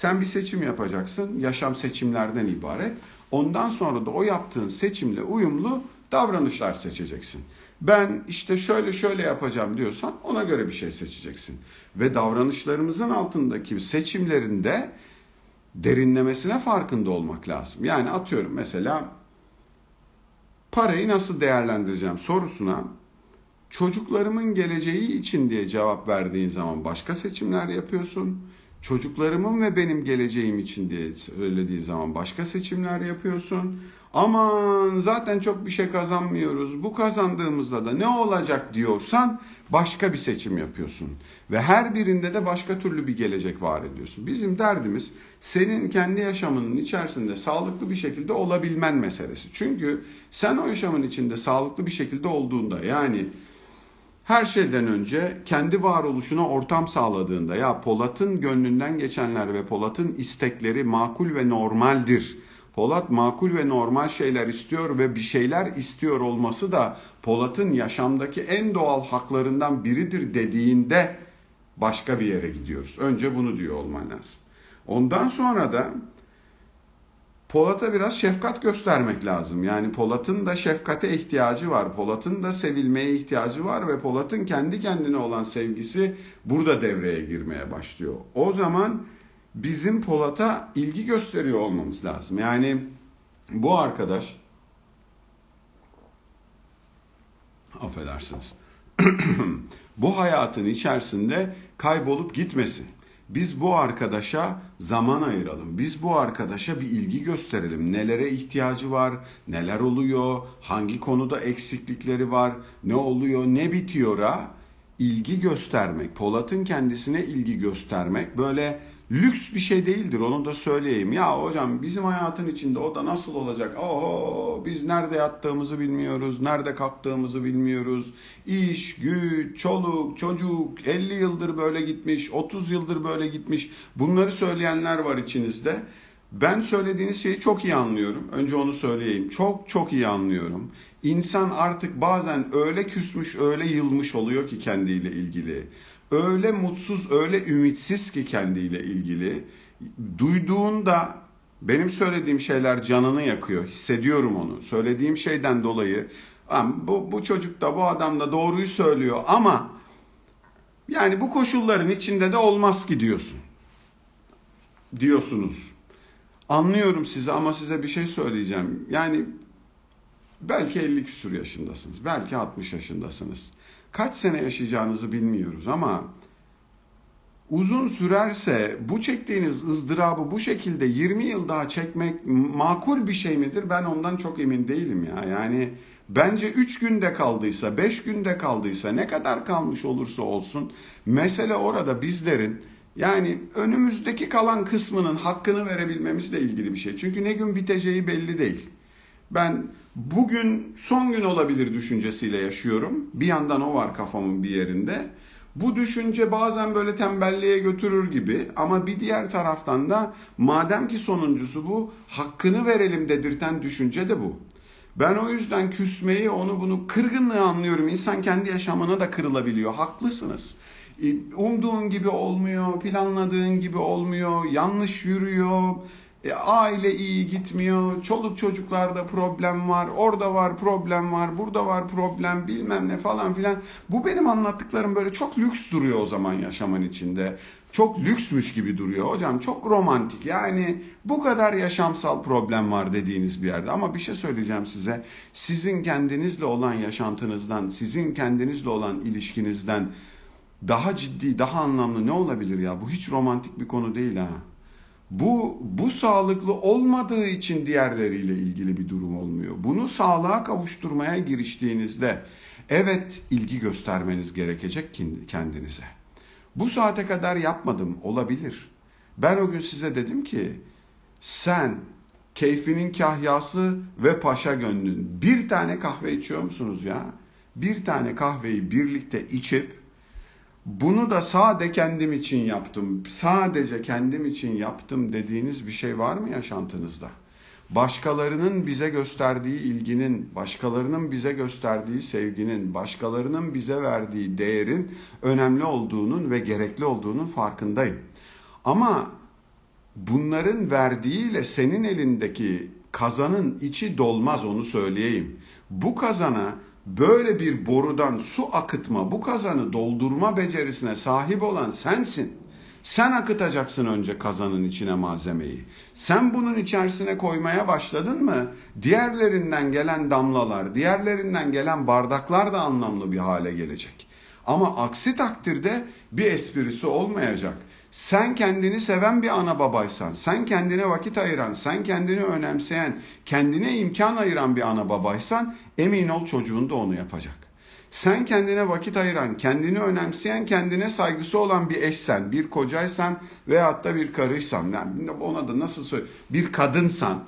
Sen bir seçim yapacaksın. Yaşam seçimlerden ibaret. Ondan sonra da o yaptığın seçimle uyumlu davranışlar seçeceksin. Ben işte şöyle şöyle yapacağım diyorsan ona göre bir şey seçeceksin. Ve davranışlarımızın altındaki seçimlerinde derinlemesine farkında olmak lazım. Yani atıyorum mesela parayı nasıl değerlendireceğim sorusuna çocuklarımın geleceği için diye cevap verdiğin zaman başka seçimler yapıyorsun Çocuklarımın ve benim geleceğim için diye söylediği zaman başka seçimler yapıyorsun. Aman zaten çok bir şey kazanmıyoruz. Bu kazandığımızda da ne olacak diyorsan başka bir seçim yapıyorsun. Ve her birinde de başka türlü bir gelecek var ediyorsun. Bizim derdimiz senin kendi yaşamının içerisinde sağlıklı bir şekilde olabilmen meselesi. Çünkü sen o yaşamın içinde sağlıklı bir şekilde olduğunda yani her şeyden önce kendi varoluşuna ortam sağladığında ya Polat'ın gönlünden geçenler ve Polat'ın istekleri makul ve normaldir. Polat makul ve normal şeyler istiyor ve bir şeyler istiyor olması da Polat'ın yaşamdaki en doğal haklarından biridir dediğinde başka bir yere gidiyoruz. Önce bunu diyor olman lazım. Ondan sonra da Polat'a biraz şefkat göstermek lazım. Yani Polat'ın da şefkate ihtiyacı var. Polat'ın da sevilmeye ihtiyacı var ve Polat'ın kendi kendine olan sevgisi burada devreye girmeye başlıyor. O zaman bizim Polat'a ilgi gösteriyor olmamız lazım. Yani bu arkadaş affedersiniz. bu hayatın içerisinde kaybolup gitmesin. Biz bu arkadaşa zaman ayıralım. Biz bu arkadaşa bir ilgi gösterelim. Nelere ihtiyacı var, neler oluyor, hangi konuda eksiklikleri var, ne oluyor, ne bitiyor ha? İlgi göstermek, Polat'ın kendisine ilgi göstermek böyle lüks bir şey değildir onu da söyleyeyim. Ya hocam bizim hayatın içinde o da nasıl olacak? Oho biz nerede yattığımızı bilmiyoruz, nerede kalktığımızı bilmiyoruz. İş, güç, çoluk, çocuk 50 yıldır böyle gitmiş, 30 yıldır böyle gitmiş. Bunları söyleyenler var içinizde. Ben söylediğiniz şeyi çok iyi anlıyorum. Önce onu söyleyeyim. Çok çok iyi anlıyorum. İnsan artık bazen öyle küsmüş, öyle yılmış oluyor ki kendiyle ilgili öyle mutsuz, öyle ümitsiz ki kendiyle ilgili. Duyduğunda benim söylediğim şeyler canını yakıyor. Hissediyorum onu. Söylediğim şeyden dolayı bu, bu çocuk da bu adam da doğruyu söylüyor ama yani bu koşulların içinde de olmaz ki diyorsun. Diyorsunuz. Anlıyorum sizi ama size bir şey söyleyeceğim. Yani belki 50 küsur yaşındasınız. Belki 60 yaşındasınız. Kaç sene yaşayacağınızı bilmiyoruz ama uzun sürerse bu çektiğiniz ızdırabı bu şekilde 20 yıl daha çekmek makul bir şey midir? Ben ondan çok emin değilim ya. Yani bence 3 günde kaldıysa, 5 günde kaldıysa, ne kadar kalmış olursa olsun mesele orada bizlerin yani önümüzdeki kalan kısmının hakkını verebilmemizle ilgili bir şey. Çünkü ne gün biteceği belli değil. Ben bugün son gün olabilir düşüncesiyle yaşıyorum. Bir yandan o var kafamın bir yerinde. Bu düşünce bazen böyle tembelliğe götürür gibi ama bir diğer taraftan da madem ki sonuncusu bu hakkını verelim dedirten düşünce de bu. Ben o yüzden küsmeyi, onu bunu kırgınlığı anlıyorum. İnsan kendi yaşamına da kırılabiliyor. Haklısınız. Umduğun gibi olmuyor, planladığın gibi olmuyor, yanlış yürüyor e, aile iyi gitmiyor, çoluk çocuklarda problem var, orada var problem var, burada var problem bilmem ne falan filan. Bu benim anlattıklarım böyle çok lüks duruyor o zaman yaşamın içinde. Çok lüksmüş gibi duruyor hocam çok romantik yani bu kadar yaşamsal problem var dediğiniz bir yerde ama bir şey söyleyeceğim size sizin kendinizle olan yaşantınızdan sizin kendinizle olan ilişkinizden daha ciddi daha anlamlı ne olabilir ya bu hiç romantik bir konu değil ha. Bu, bu sağlıklı olmadığı için diğerleriyle ilgili bir durum olmuyor. Bunu sağlığa kavuşturmaya giriştiğinizde evet ilgi göstermeniz gerekecek kendinize. Bu saate kadar yapmadım olabilir. Ben o gün size dedim ki sen keyfinin kahyası ve paşa gönlün bir tane kahve içiyor musunuz ya? Bir tane kahveyi birlikte içip bunu da sade kendim için yaptım, sadece kendim için yaptım dediğiniz bir şey var mı yaşantınızda? Başkalarının bize gösterdiği ilginin, başkalarının bize gösterdiği sevginin, başkalarının bize verdiği değerin önemli olduğunun ve gerekli olduğunun farkındayım. Ama bunların verdiğiyle senin elindeki kazanın içi dolmaz onu söyleyeyim. Bu kazana böyle bir borudan su akıtma, bu kazanı doldurma becerisine sahip olan sensin. Sen akıtacaksın önce kazanın içine malzemeyi. Sen bunun içerisine koymaya başladın mı? Diğerlerinden gelen damlalar, diğerlerinden gelen bardaklar da anlamlı bir hale gelecek. Ama aksi takdirde bir esprisi olmayacak. Sen kendini seven bir ana babaysan, sen kendine vakit ayıran, sen kendini önemseyen, kendine imkan ayıran bir ana babaysan emin ol çocuğun da onu yapacak. Sen kendine vakit ayıran, kendini önemseyen, kendine saygısı olan bir eşsen, bir kocaysan veyahut da bir karıysan, yani ona da nasıl söyle, bir kadınsan,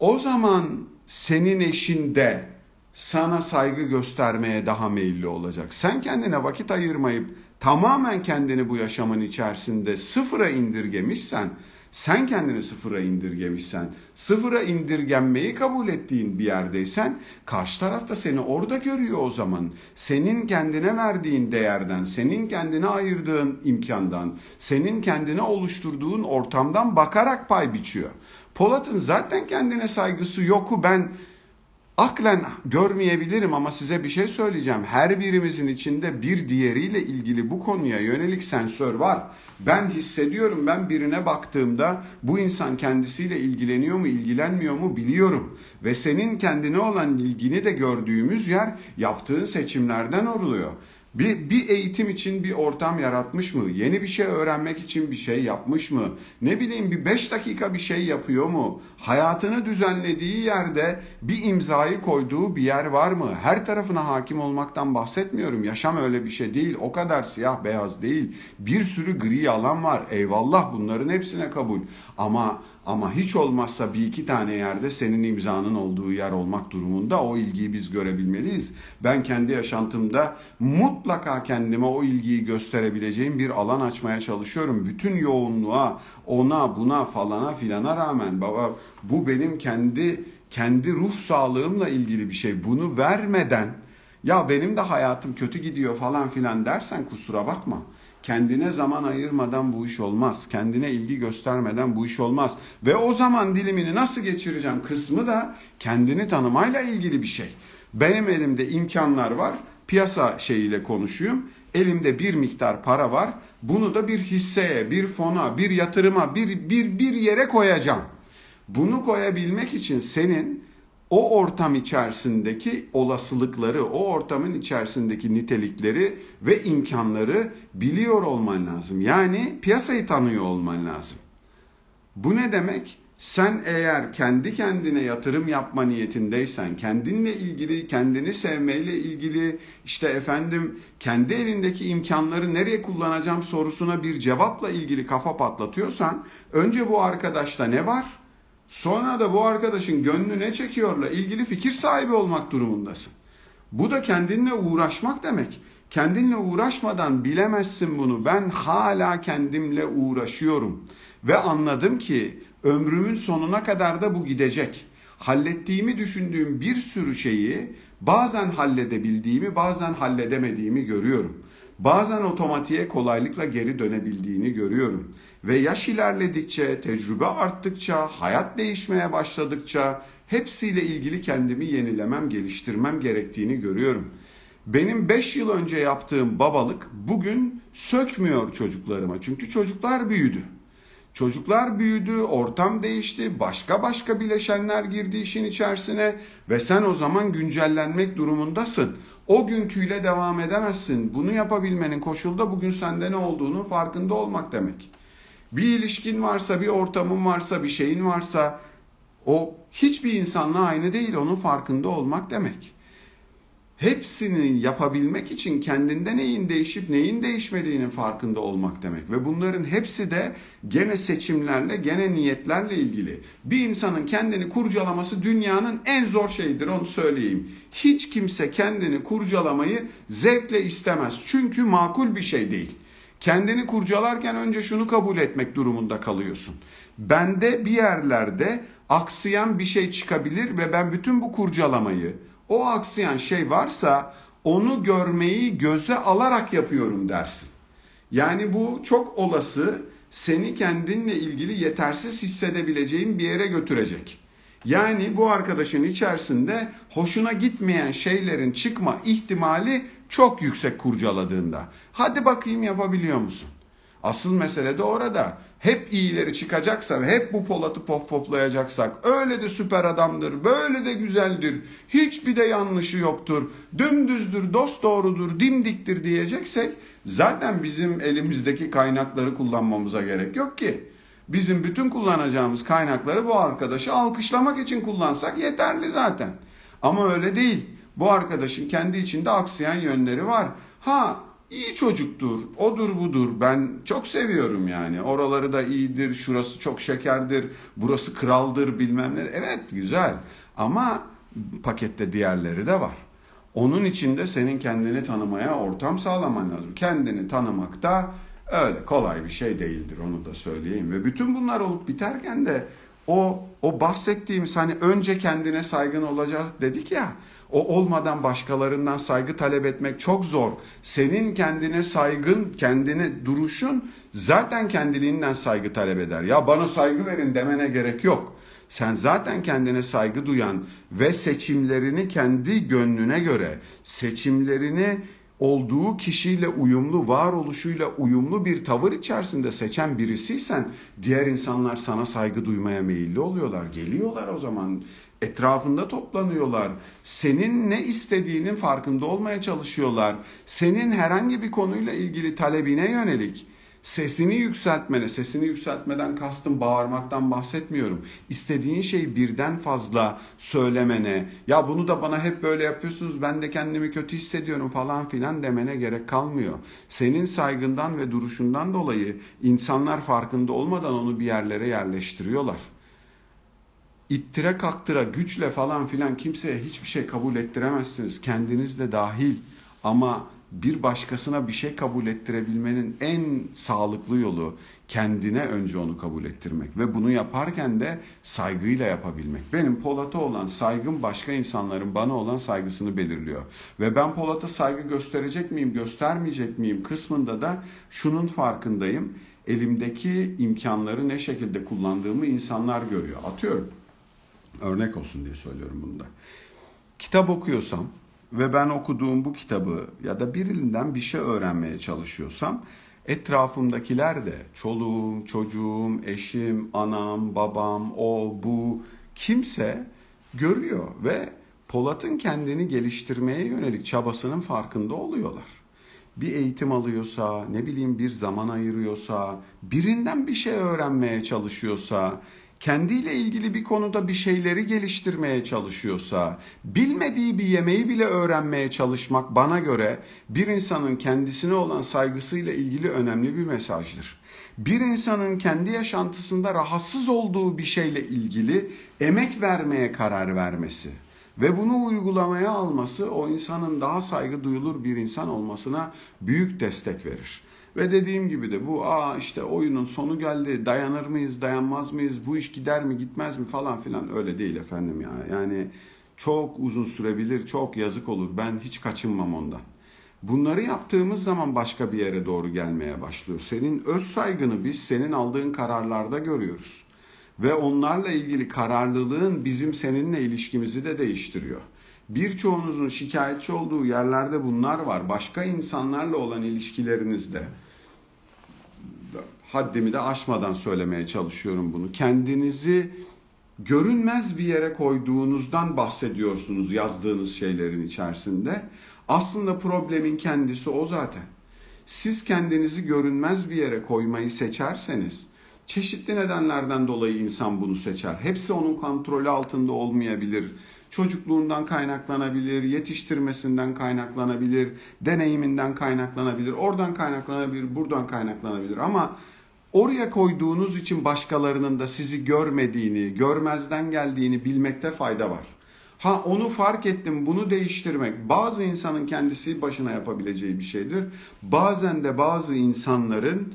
o zaman senin eşin de sana saygı göstermeye daha meyilli olacak. Sen kendine vakit ayırmayıp tamamen kendini bu yaşamın içerisinde sıfıra indirgemişsen, sen kendini sıfıra indirgemişsen, sıfıra indirgenmeyi kabul ettiğin bir yerdeysen, karşı taraf da seni orada görüyor o zaman. Senin kendine verdiğin değerden, senin kendine ayırdığın imkandan, senin kendine oluşturduğun ortamdan bakarak pay biçiyor. Polat'ın zaten kendine saygısı yoku ben Aklen görmeyebilirim ama size bir şey söyleyeceğim. Her birimizin içinde bir diğeriyle ilgili bu konuya yönelik sensör var. Ben hissediyorum ben birine baktığımda bu insan kendisiyle ilgileniyor mu ilgilenmiyor mu biliyorum. Ve senin kendine olan ilgini de gördüğümüz yer yaptığın seçimlerden oluyor. Bir, bir eğitim için bir ortam yaratmış mı? Yeni bir şey öğrenmek için bir şey yapmış mı? Ne bileyim bir beş dakika bir şey yapıyor mu? Hayatını düzenlediği yerde bir imzayı koyduğu bir yer var mı? Her tarafına hakim olmaktan bahsetmiyorum. Yaşam öyle bir şey değil. O kadar siyah beyaz değil. Bir sürü gri alan var. Eyvallah bunların hepsine kabul. Ama ama hiç olmazsa bir iki tane yerde senin imzanın olduğu yer olmak durumunda o ilgiyi biz görebilmeliyiz. Ben kendi yaşantımda mutlaka kendime o ilgiyi gösterebileceğim bir alan açmaya çalışıyorum. Bütün yoğunluğa, ona, buna, falana filana rağmen baba bu benim kendi kendi ruh sağlığımla ilgili bir şey. Bunu vermeden ya benim de hayatım kötü gidiyor falan filan dersen kusura bakma. Kendine zaman ayırmadan bu iş olmaz. Kendine ilgi göstermeden bu iş olmaz. Ve o zaman dilimini nasıl geçireceğim kısmı da kendini tanımayla ilgili bir şey. Benim elimde imkanlar var. Piyasa şeyiyle konuşuyum. Elimde bir miktar para var. Bunu da bir hisseye, bir fona, bir yatırıma, bir bir bir yere koyacağım. Bunu koyabilmek için senin o ortam içerisindeki olasılıkları, o ortamın içerisindeki nitelikleri ve imkanları biliyor olman lazım. Yani piyasayı tanıyor olman lazım. Bu ne demek? Sen eğer kendi kendine yatırım yapma niyetindeysen, kendinle ilgili, kendini sevmeyle ilgili, işte efendim kendi elindeki imkanları nereye kullanacağım sorusuna bir cevapla ilgili kafa patlatıyorsan, önce bu arkadaşta ne var? Sonra da bu arkadaşın gönlü ne çekiyorla ilgili fikir sahibi olmak durumundasın. Bu da kendinle uğraşmak demek. Kendinle uğraşmadan bilemezsin bunu. Ben hala kendimle uğraşıyorum ve anladım ki ömrümün sonuna kadar da bu gidecek. Hallettiğimi düşündüğüm bir sürü şeyi bazen halledebildiğimi, bazen halledemediğimi görüyorum. Bazen otomatiğe kolaylıkla geri dönebildiğini görüyorum. Ve yaş ilerledikçe, tecrübe arttıkça, hayat değişmeye başladıkça hepsiyle ilgili kendimi yenilemem, geliştirmem gerektiğini görüyorum. Benim 5 yıl önce yaptığım babalık bugün sökmüyor çocuklarıma. Çünkü çocuklar büyüdü. Çocuklar büyüdü, ortam değişti, başka başka bileşenler girdi işin içerisine ve sen o zaman güncellenmek durumundasın. O günküyle devam edemezsin. Bunu yapabilmenin koşulu da bugün sende ne olduğunu farkında olmak demek. Bir ilişkin varsa, bir ortamın varsa, bir şeyin varsa o hiçbir insanla aynı değil. Onun farkında olmak demek. Hepsini yapabilmek için kendinde neyin değişip neyin değişmediğinin farkında olmak demek. Ve bunların hepsi de gene seçimlerle, gene niyetlerle ilgili. Bir insanın kendini kurcalaması dünyanın en zor şeyidir onu söyleyeyim. Hiç kimse kendini kurcalamayı zevkle istemez. Çünkü makul bir şey değil. Kendini kurcalarken önce şunu kabul etmek durumunda kalıyorsun. Bende bir yerlerde aksayan bir şey çıkabilir ve ben bütün bu kurcalamayı, o aksayan şey varsa onu görmeyi göze alarak yapıyorum dersin. Yani bu çok olası seni kendinle ilgili yetersiz hissedebileceğin bir yere götürecek. Yani bu arkadaşın içerisinde hoşuna gitmeyen şeylerin çıkma ihtimali çok yüksek kurcaladığında. Hadi bakayım yapabiliyor musun? Asıl mesele de orada. Hep iyileri çıkacaksa ve hep bu Polat'ı pop poplayacaksak öyle de süper adamdır, böyle de güzeldir, hiçbir de yanlışı yoktur, dümdüzdür, dost doğrudur, dimdiktir diyeceksek zaten bizim elimizdeki kaynakları kullanmamıza gerek yok ki. Bizim bütün kullanacağımız kaynakları bu arkadaşı alkışlamak için kullansak yeterli zaten. Ama öyle değil. Bu arkadaşın kendi içinde aksayan yönleri var. Ha iyi çocuktur, odur budur. Ben çok seviyorum yani. Oraları da iyidir, şurası çok şekerdir, burası kraldır bilmem ne. Evet güzel ama pakette diğerleri de var. Onun için de senin kendini tanımaya ortam sağlaman lazım. Kendini tanımak da öyle kolay bir şey değildir onu da söyleyeyim. Ve bütün bunlar olup biterken de o o bahsettiğimiz hani önce kendine saygın olacak dedik ya. O olmadan başkalarından saygı talep etmek çok zor. Senin kendine saygın, kendine duruşun zaten kendiliğinden saygı talep eder. Ya bana saygı verin demene gerek yok. Sen zaten kendine saygı duyan ve seçimlerini kendi gönlüne göre, seçimlerini olduğu kişiyle uyumlu, varoluşuyla uyumlu bir tavır içerisinde seçen birisiysen diğer insanlar sana saygı duymaya meyilli oluyorlar. Geliyorlar o zaman etrafında toplanıyorlar. Senin ne istediğinin farkında olmaya çalışıyorlar. Senin herhangi bir konuyla ilgili talebine yönelik sesini yükseltmene, sesini yükseltmeden kastım bağırmaktan bahsetmiyorum. İstediğin şeyi birden fazla söylemene, ya bunu da bana hep böyle yapıyorsunuz, ben de kendimi kötü hissediyorum falan filan demene gerek kalmıyor. Senin saygından ve duruşundan dolayı insanlar farkında olmadan onu bir yerlere yerleştiriyorlar ittire kaktıra güçle falan filan kimseye hiçbir şey kabul ettiremezsiniz. Kendiniz de dahil. Ama bir başkasına bir şey kabul ettirebilmenin en sağlıklı yolu kendine önce onu kabul ettirmek ve bunu yaparken de saygıyla yapabilmek. Benim Polat'a olan saygım başka insanların bana olan saygısını belirliyor. Ve ben Polat'a saygı gösterecek miyim, göstermeyecek miyim kısmında da şunun farkındayım. Elimdeki imkanları ne şekilde kullandığımı insanlar görüyor. Atıyorum. Örnek olsun diye söylüyorum bunu da. Kitap okuyorsam ve ben okuduğum bu kitabı ya da birinden bir şey öğrenmeye çalışıyorsam etrafımdakiler de çoluğum, çocuğum, eşim, anam, babam, o, bu kimse görüyor ve Polat'ın kendini geliştirmeye yönelik çabasının farkında oluyorlar. Bir eğitim alıyorsa, ne bileyim bir zaman ayırıyorsa, birinden bir şey öğrenmeye çalışıyorsa, kendiyle ilgili bir konuda bir şeyleri geliştirmeye çalışıyorsa, bilmediği bir yemeği bile öğrenmeye çalışmak bana göre bir insanın kendisine olan saygısıyla ilgili önemli bir mesajdır. Bir insanın kendi yaşantısında rahatsız olduğu bir şeyle ilgili emek vermeye karar vermesi ve bunu uygulamaya alması o insanın daha saygı duyulur bir insan olmasına büyük destek verir. Ve dediğim gibi de bu aa işte oyunun sonu geldi dayanır mıyız dayanmaz mıyız bu iş gider mi gitmez mi falan filan öyle değil efendim ya. Yani çok uzun sürebilir çok yazık olur ben hiç kaçınmam ondan. Bunları yaptığımız zaman başka bir yere doğru gelmeye başlıyor. Senin öz saygını biz senin aldığın kararlarda görüyoruz. Ve onlarla ilgili kararlılığın bizim seninle ilişkimizi de değiştiriyor. Birçoğunuzun şikayetçi olduğu yerlerde bunlar var. Başka insanlarla olan ilişkilerinizde haddimi de aşmadan söylemeye çalışıyorum bunu. Kendinizi görünmez bir yere koyduğunuzdan bahsediyorsunuz yazdığınız şeylerin içerisinde. Aslında problemin kendisi o zaten. Siz kendinizi görünmez bir yere koymayı seçerseniz çeşitli nedenlerden dolayı insan bunu seçer. Hepsi onun kontrolü altında olmayabilir çocukluğundan kaynaklanabilir, yetiştirmesinden kaynaklanabilir, deneyiminden kaynaklanabilir, oradan kaynaklanabilir, buradan kaynaklanabilir ama oraya koyduğunuz için başkalarının da sizi görmediğini, görmezden geldiğini bilmekte fayda var. Ha onu fark ettim, bunu değiştirmek bazı insanın kendisi başına yapabileceği bir şeydir. Bazen de bazı insanların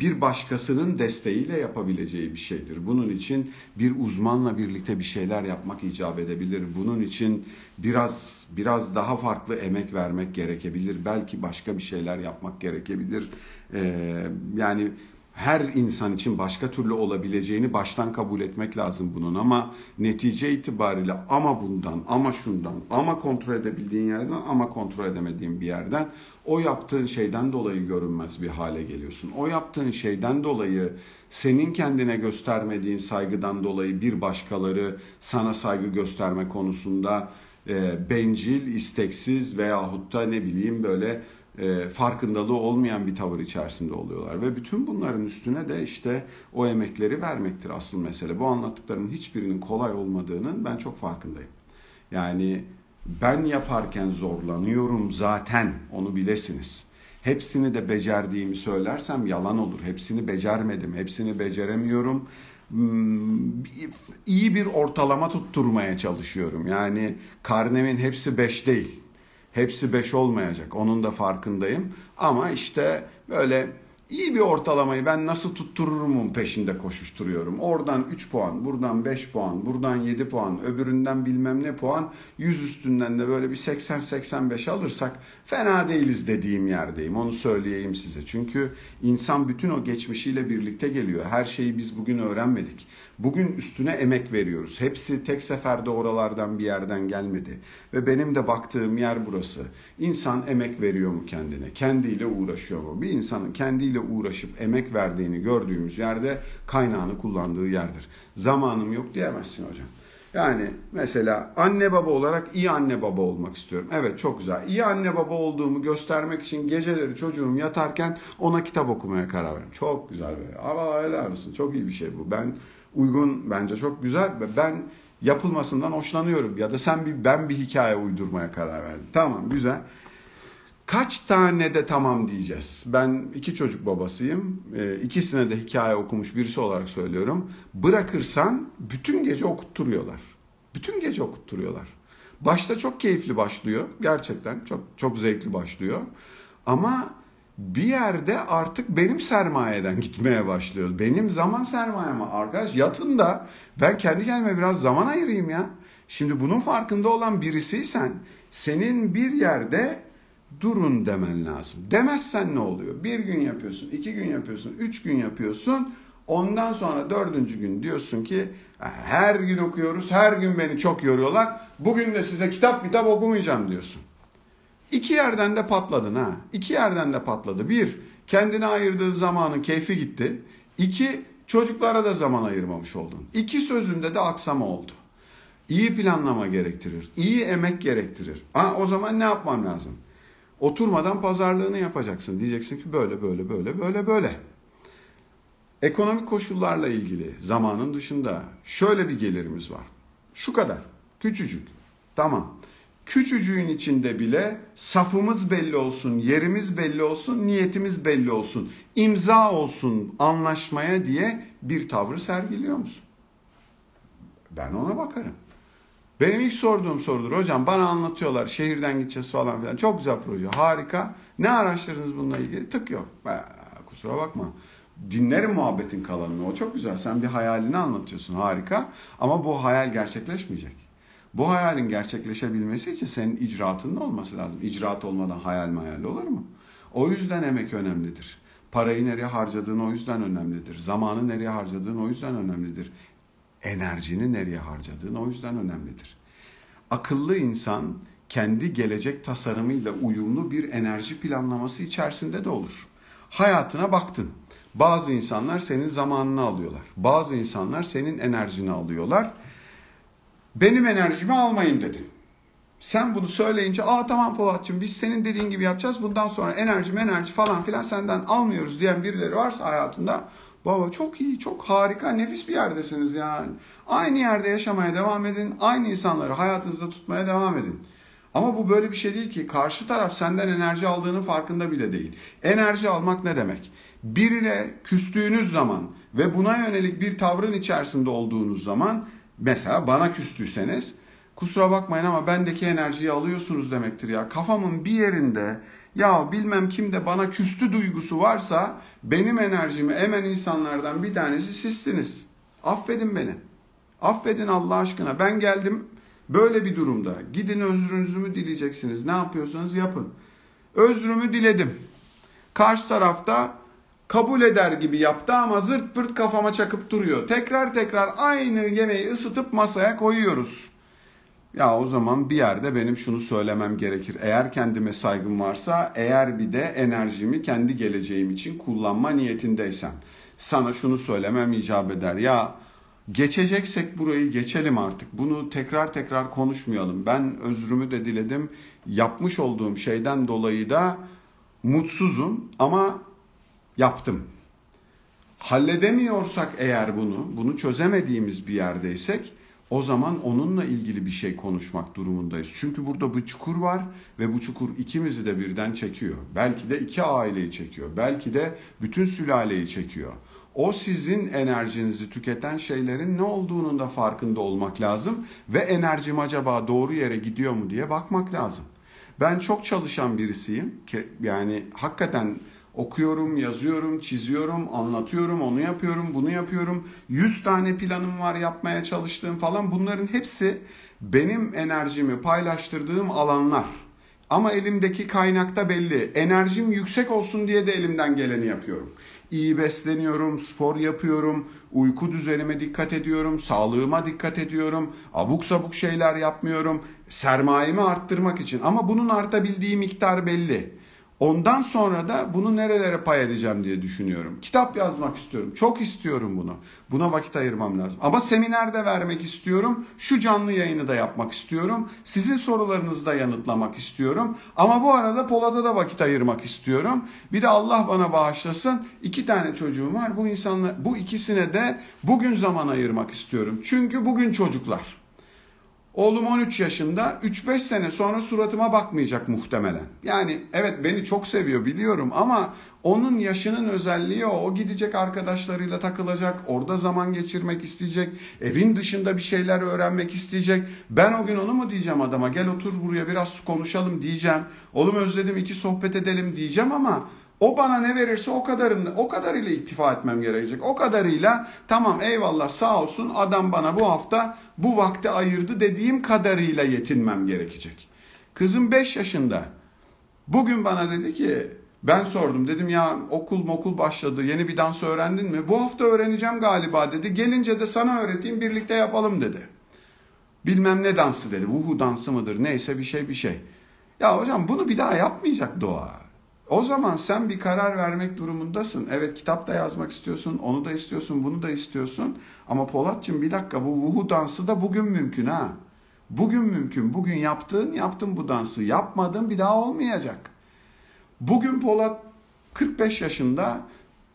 bir başkasının desteğiyle yapabileceği bir şeydir. Bunun için bir uzmanla birlikte bir şeyler yapmak icap edebilir. Bunun için biraz biraz daha farklı emek vermek gerekebilir. Belki başka bir şeyler yapmak gerekebilir. E, yani her insan için başka türlü olabileceğini baştan kabul etmek lazım bunun ama netice itibariyle ama bundan ama şundan ama kontrol edebildiğin yerden ama kontrol edemediğin bir yerden o yaptığın şeyden dolayı görünmez bir hale geliyorsun. O yaptığın şeyden dolayı senin kendine göstermediğin saygıdan dolayı bir başkaları sana saygı gösterme konusunda e, bencil, isteksiz veyahut da ne bileyim böyle e, farkındalığı olmayan bir tavır içerisinde oluyorlar. Ve bütün bunların üstüne de işte o emekleri vermektir asıl mesele. Bu anlattıklarımın hiçbirinin kolay olmadığının ben çok farkındayım. Yani ben yaparken zorlanıyorum zaten onu bilesiniz. Hepsini de becerdiğimi söylersem yalan olur. Hepsini becermedim, hepsini beceremiyorum. Hmm, iyi bir ortalama tutturmaya çalışıyorum. Yani karnemin hepsi 5 değil. Hepsi 5 olmayacak. Onun da farkındayım. Ama işte böyle iyi bir ortalamayı ben nasıl tuttururumun peşinde koşuşturuyorum. Oradan 3 puan, buradan 5 puan, buradan 7 puan, öbüründen bilmem ne puan, 100 üstünden de böyle bir 80-85 alırsak fena değiliz dediğim yerdeyim. Onu söyleyeyim size. Çünkü insan bütün o geçmişiyle birlikte geliyor. Her şeyi biz bugün öğrenmedik. Bugün üstüne emek veriyoruz. Hepsi tek seferde oralardan bir yerden gelmedi. Ve benim de baktığım yer burası. İnsan emek veriyor mu kendine? Kendiyle uğraşıyor mu? Bir insanın kendiyle uğraşıp emek verdiğini gördüğümüz yerde kaynağını kullandığı yerdir. Zamanım yok diyemezsin hocam. Yani mesela anne baba olarak iyi anne baba olmak istiyorum. Evet çok güzel. İyi anne baba olduğumu göstermek için geceleri çocuğum yatarken ona kitap okumaya karar verdim. Çok güzel be. Ama helal olsun. Çok iyi bir şey bu. Ben uygun bence çok güzel ve ben yapılmasından hoşlanıyorum. Ya da sen bir ben bir hikaye uydurmaya karar verdin. Tamam güzel. Kaç tane de tamam diyeceğiz. Ben iki çocuk babasıyım. E, ikisine de hikaye okumuş birisi olarak söylüyorum. Bırakırsan bütün gece okutturuyorlar. Bütün gece okutturuyorlar. Başta çok keyifli başlıyor. Gerçekten çok çok zevkli başlıyor. Ama bir yerde artık benim sermayeden gitmeye başlıyoruz. Benim zaman sermayeme arkadaş yatın da ben kendi kendime biraz zaman ayırayım ya. Şimdi bunun farkında olan birisiysen senin bir yerde durun demen lazım. Demezsen ne oluyor? Bir gün yapıyorsun, iki gün yapıyorsun, üç gün yapıyorsun. Ondan sonra dördüncü gün diyorsun ki her gün okuyoruz, her gün beni çok yoruyorlar. Bugün de size kitap kitap okumayacağım diyorsun. İki yerden de patladın ha. İki yerden de patladı. Bir, kendine ayırdığın zamanın keyfi gitti. İki, çocuklara da zaman ayırmamış oldun. İki sözünde de aksama oldu. İyi planlama gerektirir. iyi emek gerektirir. Ha, o zaman ne yapmam lazım? Oturmadan pazarlığını yapacaksın. Diyeceksin ki böyle böyle böyle böyle böyle. Ekonomik koşullarla ilgili zamanın dışında şöyle bir gelirimiz var. Şu kadar. Küçücük. Tamam. Küçücüğün içinde bile safımız belli olsun, yerimiz belli olsun, niyetimiz belli olsun, imza olsun anlaşmaya diye bir tavrı sergiliyor musun? Ben ona bakarım. Benim ilk sorduğum sorudur hocam bana anlatıyorlar şehirden gideceğiz falan filan. Çok güzel proje harika. Ne araştırdınız bununla ilgili? Tık yok. Kusura bakma. Dinlerim muhabbetin kalanını. O çok güzel. Sen bir hayalini anlatıyorsun harika. Ama bu hayal gerçekleşmeyecek. Bu hayalin gerçekleşebilmesi için senin icraatının olması lazım. İcraat olmadan hayal hayal olur mu? O yüzden emek önemlidir. Parayı nereye harcadığın o yüzden önemlidir. Zamanı nereye harcadığın o yüzden önemlidir. Enerjini nereye harcadığın o yüzden önemlidir. Akıllı insan kendi gelecek tasarımıyla uyumlu bir enerji planlaması içerisinde de olur. Hayatına baktın. Bazı insanlar senin zamanını alıyorlar. Bazı insanlar senin enerjini alıyorlar benim enerjimi almayın dedin. Sen bunu söyleyince aa tamam Polatcığım biz senin dediğin gibi yapacağız. Bundan sonra enerji enerji falan filan senden almıyoruz diyen birileri varsa hayatında baba çok iyi, çok harika, nefis bir yerdesiniz yani. Aynı yerde yaşamaya devam edin. Aynı insanları hayatınızda tutmaya devam edin. Ama bu böyle bir şey değil ki. Karşı taraf senden enerji aldığının farkında bile değil. Enerji almak ne demek? Birine küstüğünüz zaman ve buna yönelik bir tavrın içerisinde olduğunuz zaman mesela bana küstüyseniz kusura bakmayın ama bendeki enerjiyi alıyorsunuz demektir ya. Kafamın bir yerinde ya bilmem kim de bana küstü duygusu varsa benim enerjimi emen insanlardan bir tanesi sizsiniz. Affedin beni. Affedin Allah aşkına. Ben geldim böyle bir durumda. Gidin özrünüzü mü dileyeceksiniz? Ne yapıyorsanız yapın. Özrümü diledim. Karşı tarafta kabul eder gibi yaptı ama zırt pırt kafama çakıp duruyor. Tekrar tekrar aynı yemeği ısıtıp masaya koyuyoruz. Ya o zaman bir yerde benim şunu söylemem gerekir. Eğer kendime saygım varsa, eğer bir de enerjimi kendi geleceğim için kullanma niyetindeysem sana şunu söylemem icap eder. Ya geçeceksek burayı geçelim artık. Bunu tekrar tekrar konuşmayalım. Ben özrümü de diledim. Yapmış olduğum şeyden dolayı da mutsuzum ama yaptım. Halledemiyorsak eğer bunu, bunu çözemediğimiz bir yerdeysek o zaman onunla ilgili bir şey konuşmak durumundayız. Çünkü burada bir çukur var ve bu çukur ikimizi de birden çekiyor. Belki de iki aileyi çekiyor. Belki de bütün sülaleyi çekiyor. O sizin enerjinizi tüketen şeylerin ne olduğunun da farkında olmak lazım ve enerjim acaba doğru yere gidiyor mu diye bakmak lazım. Ben çok çalışan birisiyim. Yani hakikaten okuyorum, yazıyorum, çiziyorum, anlatıyorum, onu yapıyorum, bunu yapıyorum. 100 tane planım var yapmaya çalıştığım falan. Bunların hepsi benim enerjimi paylaştırdığım alanlar. Ama elimdeki kaynakta belli. Enerjim yüksek olsun diye de elimden geleni yapıyorum. İyi besleniyorum, spor yapıyorum, uyku düzenime dikkat ediyorum, sağlığıma dikkat ediyorum, abuk sabuk şeyler yapmıyorum, sermayemi arttırmak için. Ama bunun artabildiği miktar belli. Ondan sonra da bunu nerelere pay edeceğim diye düşünüyorum. Kitap yazmak istiyorum. Çok istiyorum bunu. Buna vakit ayırmam lazım. Ama seminerde vermek istiyorum. Şu canlı yayını da yapmak istiyorum. Sizin sorularınızı da yanıtlamak istiyorum. Ama bu arada Polat'a da vakit ayırmak istiyorum. Bir de Allah bana bağışlasın. iki tane çocuğum var. Bu insanlar, bu ikisine de bugün zaman ayırmak istiyorum. Çünkü bugün çocuklar. Oğlum 13 yaşında 3-5 sene sonra suratıma bakmayacak muhtemelen. Yani evet beni çok seviyor biliyorum ama onun yaşının özelliği o. O gidecek arkadaşlarıyla takılacak, orada zaman geçirmek isteyecek, evin dışında bir şeyler öğrenmek isteyecek. Ben o gün onu mu diyeceğim adama gel otur buraya biraz konuşalım diyeceğim. Oğlum özledim iki sohbet edelim diyeceğim ama o bana ne verirse o kadarını o kadarıyla iktifa etmem gerekecek. O kadarıyla tamam eyvallah sağ olsun adam bana bu hafta bu vakti ayırdı dediğim kadarıyla yetinmem gerekecek. Kızım 5 yaşında. Bugün bana dedi ki ben sordum dedim ya okul mokul başladı yeni bir dans öğrendin mi? Bu hafta öğreneceğim galiba dedi. Gelince de sana öğreteyim birlikte yapalım dedi. Bilmem ne dansı dedi. Vuhu dansı mıdır neyse bir şey bir şey. Ya hocam bunu bir daha yapmayacak doğa. O zaman sen bir karar vermek durumundasın. Evet kitap da yazmak istiyorsun, onu da istiyorsun, bunu da istiyorsun. Ama Polatçım bir dakika bu vuhu dansı da bugün mümkün ha. Bugün mümkün. Bugün yaptın, yaptın bu dansı. Yapmadın bir daha olmayacak. Bugün Polat 45 yaşında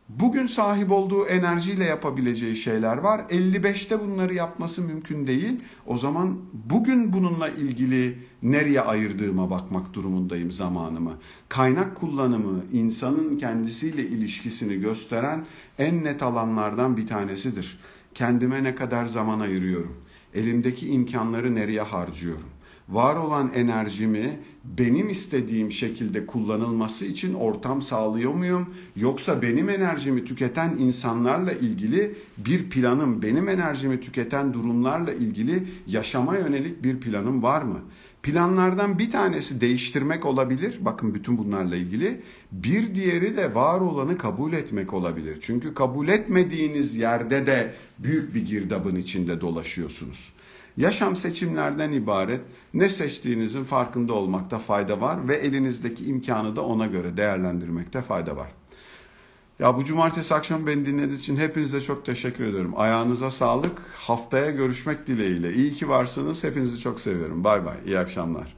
bugün sahip olduğu enerjiyle yapabileceği şeyler var. 55'te bunları yapması mümkün değil. O zaman bugün bununla ilgili nereye ayırdığıma bakmak durumundayım zamanımı. Kaynak kullanımı insanın kendisiyle ilişkisini gösteren en net alanlardan bir tanesidir. Kendime ne kadar zaman ayırıyorum? Elimdeki imkanları nereye harcıyorum? Var olan enerjimi benim istediğim şekilde kullanılması için ortam sağlıyor muyum? Yoksa benim enerjimi tüketen insanlarla ilgili bir planım, benim enerjimi tüketen durumlarla ilgili yaşama yönelik bir planım var mı? Planlardan bir tanesi değiştirmek olabilir. Bakın bütün bunlarla ilgili. Bir diğeri de var olanı kabul etmek olabilir. Çünkü kabul etmediğiniz yerde de büyük bir girdabın içinde dolaşıyorsunuz. Yaşam seçimlerden ibaret. Ne seçtiğinizin farkında olmakta fayda var ve elinizdeki imkanı da ona göre değerlendirmekte fayda var. Ya bu cumartesi akşam beni dinlediğiniz için hepinize çok teşekkür ederim. Ayağınıza sağlık. Haftaya görüşmek dileğiyle. İyi ki varsınız. Hepinizi çok seviyorum. Bay bay. İyi akşamlar.